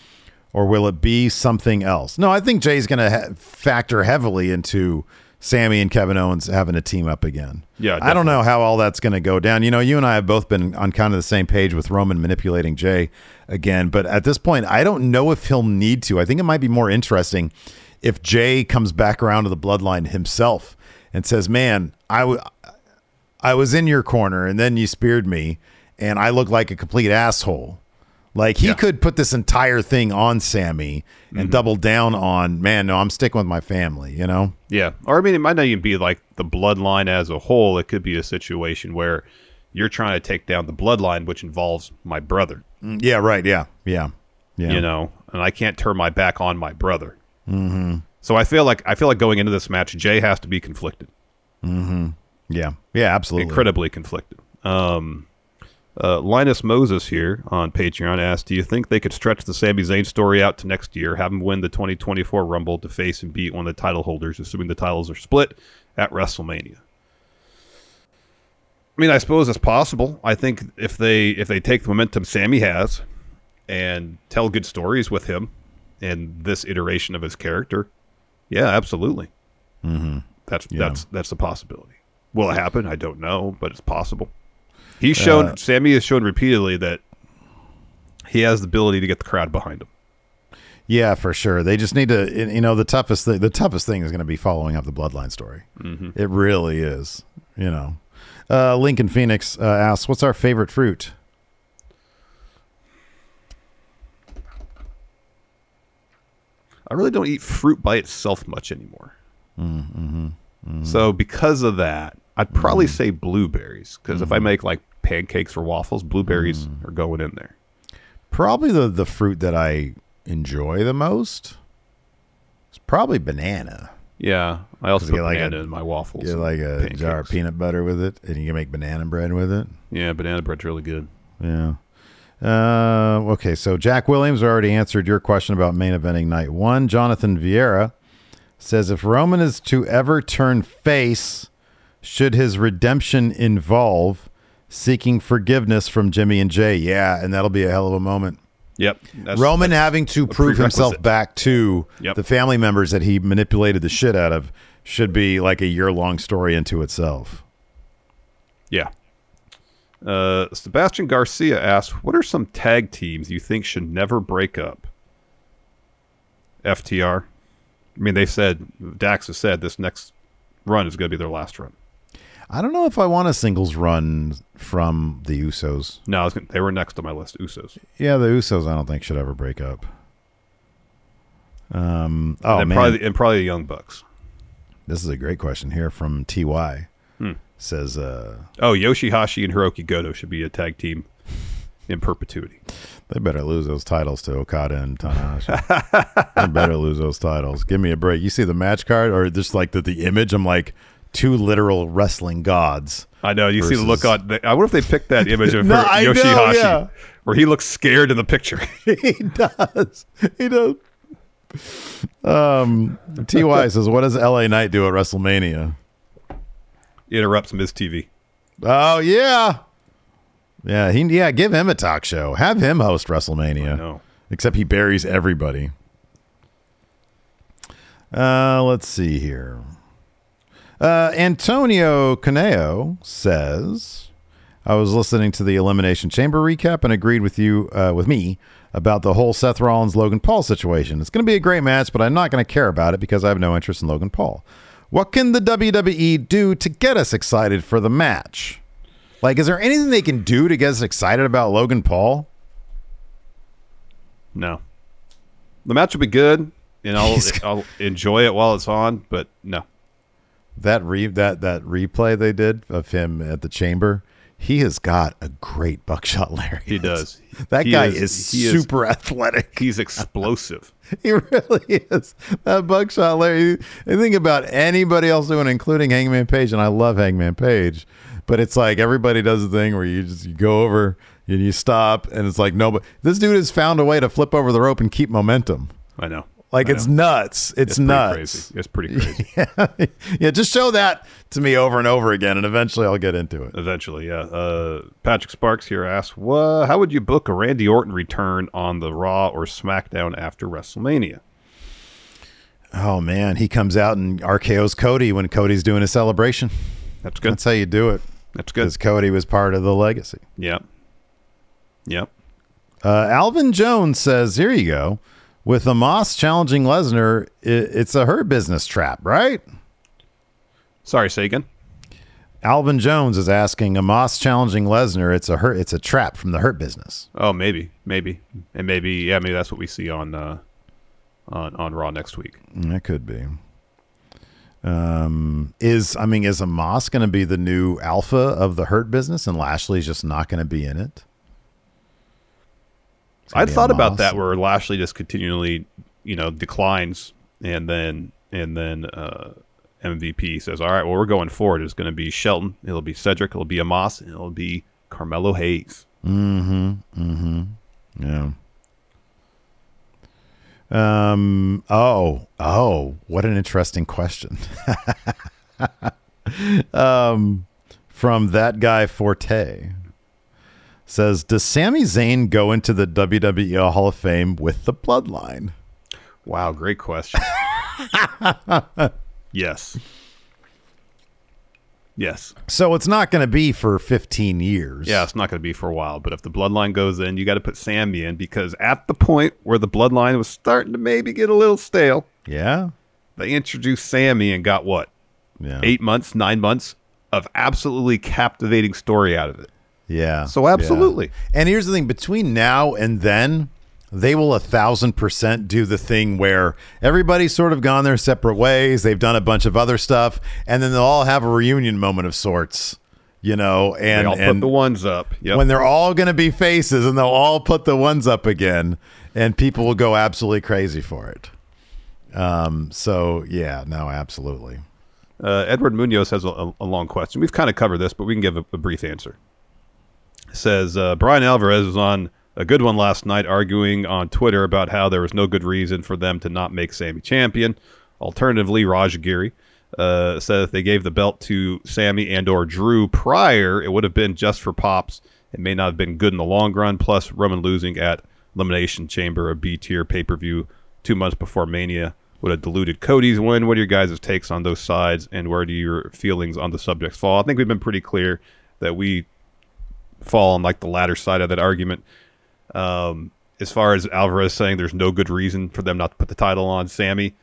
or will it be something else? No, I think Jay's going to ha- factor heavily into Sami and Kevin Owens having to team up again. Yeah, I don't know how all that's going to go down. You know, you and I have both been on kind of the same page with Roman manipulating Jay again, but at this point, I don't know if he'll need to. I think it might be more interesting if Jay comes back around to the bloodline himself and says, "Man, I w- I was in your corner and then you speared me and I look like a complete asshole." Like he could put this entire thing on Sami and double down on, "Man, no, I'm sticking with my family," you know? Yeah. Or I mean, it might not even be like the bloodline as a whole. It could be a situation where you're trying to take down the bloodline, which involves my brother. Mm, Yeah, right, yeah. Yeah. Yeah. You know, and I can't turn my back on my brother. Mhm. So I feel like I feel like going into this match, Jay has to be conflicted, Mhm. Yeah. Yeah, absolutely. incredibly conflicted. Um, uh, Linus Moses here on Patreon asked, "Do you think they could stretch the Sami Zayn story out to next year, have him win the 2024 Rumble to face and beat one of the title holders, assuming the titles are split at WrestleMania?" I mean, I suppose it's possible. I think if they if they take the momentum Sami has and tell good stories with him and this iteration of his character, yeah, absolutely. Mm-hmm. That's Yeah. that's that's a possibility. Will it happen? I don't know, but it's possible. He's shown Uh, Sami has shown repeatedly that he has the ability to get the crowd behind him. Yeah, for sure. They just need to. You know, the toughest thing. The toughest thing is going to be following up the bloodline story. Mhm. It really is. You know, uh, Lincoln Phoenix uh, asks, "What's our favorite fruit?" I really don't eat fruit by itself much anymore. Mm-hmm. So because of that, I'd probably mm. say blueberries because if I mm. make like pancakes or waffles, blueberries mm. are going in there. Probably the the fruit that I enjoy the most. is probably banana. Yeah, I also put get like banana a- in my waffles. Get like a jar of peanut butter with it, and you can make banana bread with it. Yeah, banana bread's really good. Yeah. Uh, okay, so Jack Williams already answered your question about main eventing night one. Jonathan Vieira says if Roman is to ever turn face, should his redemption involve seeking forgiveness from Jimmy and Jay? Yeah, and that'll be a hell of a moment. Yep. that's- Roman that's having to prove himself back to Yep. the family members that he manipulated the shit out of should be like a year long story into itself. Yeah. Uh, Sebastian Garcia asks, "What are some tag teams you think should never break up?" FTR. I mean, they said Dax has said this next run is going to be their last run. I don't know if I want a singles run from the Usos. No, I was gonna, they were next on my list. Usos. Yeah, the Usos I don't think should ever break up. Um, oh and man, probably and probably the Young Bucks. this is a great question here from Ty. Hmm. Says, uh, Oh, Yoshihashi and Hiroki Goto should be a tag team in perpetuity. they better lose those titles to Okada and Tanahashi. they better lose those titles. Give me a break. You see the match card or just like the, the image? I'm like two literal wrestling gods. I know. You see the look versus- on. I wonder if they picked that image of No, Hiro- I know, Yoshihashi, yeah. where he looks scared in the picture. he does. He does. Um, Ty says, "What does LA Knight do at WrestleMania?" Interrupts Miz TV. Oh yeah, yeah. He yeah. Give him a talk show. Have him host WrestleMania. know. Except he buries everybody. Uh, let's see here. Uh, Antonio Caneo says, "I was listening to the Elimination Chamber recap and agreed with you uh, with me about the whole Seth Rollins Logan Paul situation. It's going to be a great match, but I'm not going to care about it because I have no interest in Logan Paul. What can the WWE do to get us excited for the match? Like, is there anything they can do to get us excited about Logan Paul?" No. The match will be good, and I'll I'll enjoy it while it's on. But no, That re that that replay they did of him at the chamber, he has got a great buckshot lariat. he does. That He guy is- is, he is- super athletic. He's explosive. He really is. That buckshot lariat. I think about anybody else doing, including Hangman Page, and I love Hangman Page, but it's like everybody does the thing where you just you go over and you stop, and it's like no, but this dude has found a way to flip over the rope and keep momentum. I know. Like it's nuts. It's, pretty nuts. Crazy. It's pretty crazy. yeah, yeah. Just show that to me over and over again, and eventually I'll get into it. Eventually, yeah. Uh, Patrick Sparks here asks, "Wha- "How would you book a Randy Orton return on the Raw or SmackDown after WrestleMania?" Oh man, he comes out and RKO's Cody when Cody's doing a celebration. That's good. That's how you do it. That's good. Because Cody was part of the legacy. Yep. Yep. Uh, Alvin Jones says, "Here you go." With Omos challenging Lesnar, it's a hurt business trap, right? Sorry, say again. Alvin Jones is asking Omos challenging Lesnar. It's a hurt. It's a trap from the hurt business. Oh, maybe, maybe, and maybe, yeah, maybe that's what we see on uh, on on Raw next week. That could be. Um, is I mean, is Omos going to be the new alpha of the hurt business, and Lashley's just not going to be in it? I'd thought about that where Lashley just continually, you know, declines, and then and then uh, MVP says, "All right, well, we're going forward. It's going to be Shelton. It'll be Cedric. It'll be Omos. And it'll be Carmelo Hayes." Mm-hmm. Mm-hmm. Yeah. Um. Oh. Oh. What an interesting question. um, from that guy Forte says, "Does Sami Zayn go into the WWE Hall of Fame with the Bloodline?" Wow, great question. yes. Yes. So it's not going to be for 15 years. Yeah, it's not going to be for a while. But if the bloodline goes in, you got to put Sami in because at the point where the bloodline was starting to maybe get a little stale, Yeah. they introduced Sami and got what? Yeah. Eight months, nine months of absolutely captivating story out of it. Yeah. So absolutely. Yeah. And here's the thing: between now and then, they will a thousand percent do the thing where everybody's sort of gone their separate ways. They've done a bunch of other stuff, and then they'll all have a reunion moment of sorts. You know, and they all and put the ones up. Yep. when they're all going to be faces, and they'll all put the ones up again, and people will go absolutely crazy for it. Um. So yeah, no, absolutely. Uh, Edward Munoz has a, a long question. We've kind of covered this, but we can give a, a brief answer. Says uh, Bryan Alvarez was on a good one last night, arguing on Twitter about how there was no good reason for them to not make Sami champion. Alternatively, Raj Giri uh, said if they gave the belt to Sami and or Drew prior, it would have been just for pops. It may not have been good in the long run. Plus, Roman losing at Elimination Chamber, a B tier pay per view, two months before Mania would have diluted Cody's win. What are your guys' takes on those sides, and where do your feelings on the subjects fall? I think we've been pretty clear that we fall on like the latter side of that argument. Um, as far as Alvarez saying there's no good reason for them not to put the title on Sami,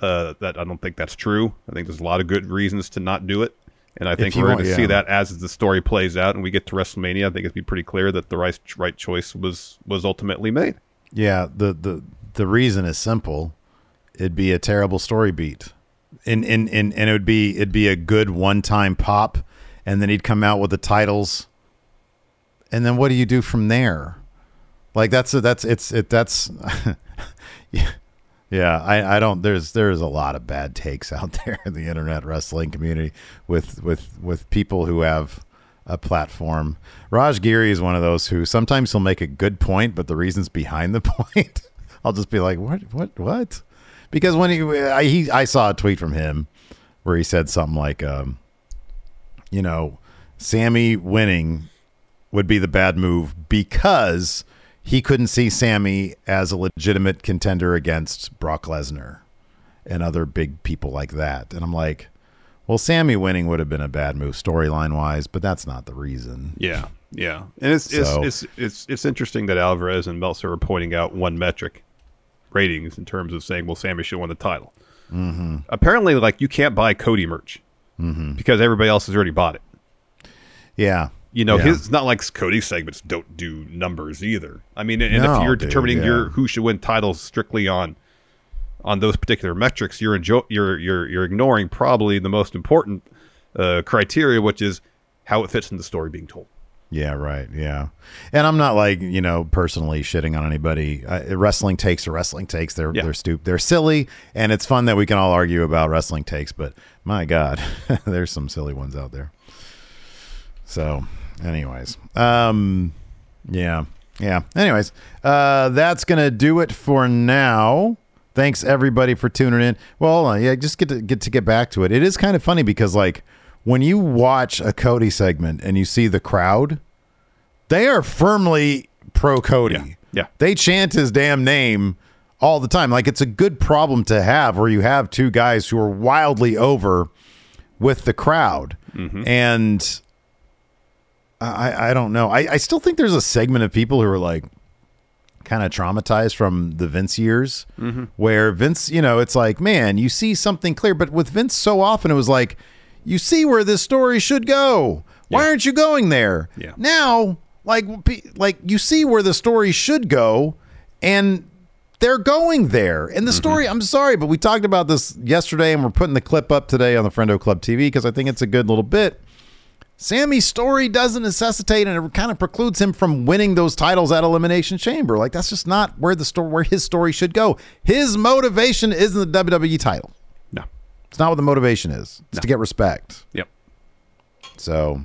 uh, that I don't think that's true. I think there's a lot of good reasons to not do it, and I think we're going to see that as the story plays out and we get to WrestleMania. I think it'd be pretty clear that the right right choice was was ultimately made. Yeah, the the the reason is simple. It'd be a terrible story beat. And and and, and it would be it'd be a good one time pop and then he'd come out with the titles. And then what do you do from there? Like that's a, that's it's it that's yeah. Yeah, I, I don't there's there's a lot of bad takes out there in the internet wrestling community with with with people who have a platform. Raj Giri is one of those who sometimes he'll make a good point, but the reasons behind the point, I'll just be like, what, what, what? Because when he, I, he, I saw a tweet from him where he said something like, um, you know, Sami winning would be the bad move because he couldn't see Sami as a legitimate contender against Brock Lesnar and other big people like that. And I'm like, well, Sami winning would have been a bad move storyline wise, but that's not the reason. Yeah, yeah, and it's it's, it's it's it's interesting that Alvarez and Meltzer are pointing out one metric, ratings in terms of saying, well, Sami should win the title. Mm-hmm. Apparently, like you can't buy Cody merch Mm-hmm. because everybody else has already bought it. Yeah. You know, Yeah. his it's not like Cody's segments don't do numbers either. I mean, and No, if you're dude, determining your who should win titles strictly on on those particular metrics, you're enjo- you're you're you're ignoring probably the most important uh, criteria, which is how it fits in the story being told. Yeah, right. Yeah. And I'm not like, you know, personally shitting on anybody. Uh, wrestling takes are wrestling takes. They're Yeah. they're stupid. They're silly and it's fun that we can all argue about wrestling takes, but my god, there's some silly ones out there. So, anyways. Um yeah. Yeah. Anyways, uh that's to do it for now. Thanks everybody for tuning in. Well, hold on. Yeah, just get to get to get back to it. It is kind of funny because like when you watch a Cody segment and you see the crowd, they are firmly pro Cody. Yeah. They chant his damn name all the time. Like it's a good problem to have where you have two guys who are wildly over with the crowd. And I, I don't know. I, I still think there's a segment of people who are like kind of traumatized from the Vince years Mhm. where Vince, you know, it's like, man, you see something clear. But with Vince, so often it was like, you see where this story should go. Why aren't you going there? Yeah. Now, like, like you see where the story should go, and they're going there. And the story, I'm sorry, but we talked about this yesterday, and we're putting the clip up today on the Friendo Club TV because I think it's a good little bit. Sami's story doesn't necessitate and it kind of precludes him from winning those titles at Elimination Chamber. Like that's just not where the story where his story should go. His motivation isn't the WWE title. No. It's not what the motivation is. It's to get respect. Yep. So,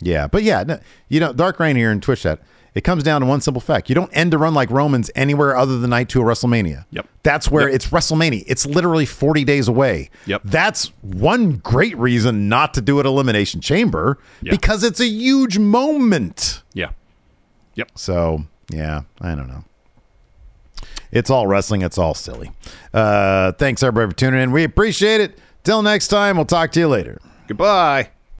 yeah, but yeah, no, you know, Dark Rain here in Twitch chat. It comes down to one simple fact: you don't end a run like Romans anywhere other than night two of WrestleMania. Yep. That's where it's WrestleMania. It's literally forty days away. Yep. That's one great reason not to do it Elimination Chamber Yeah. because it's a huge moment. Yeah. Yep. So yeah, I don't know. It's all wrestling. It's all silly. Uh, thanks everybody for tuning in. We appreciate it. Till next time, we'll talk to you later. Goodbye.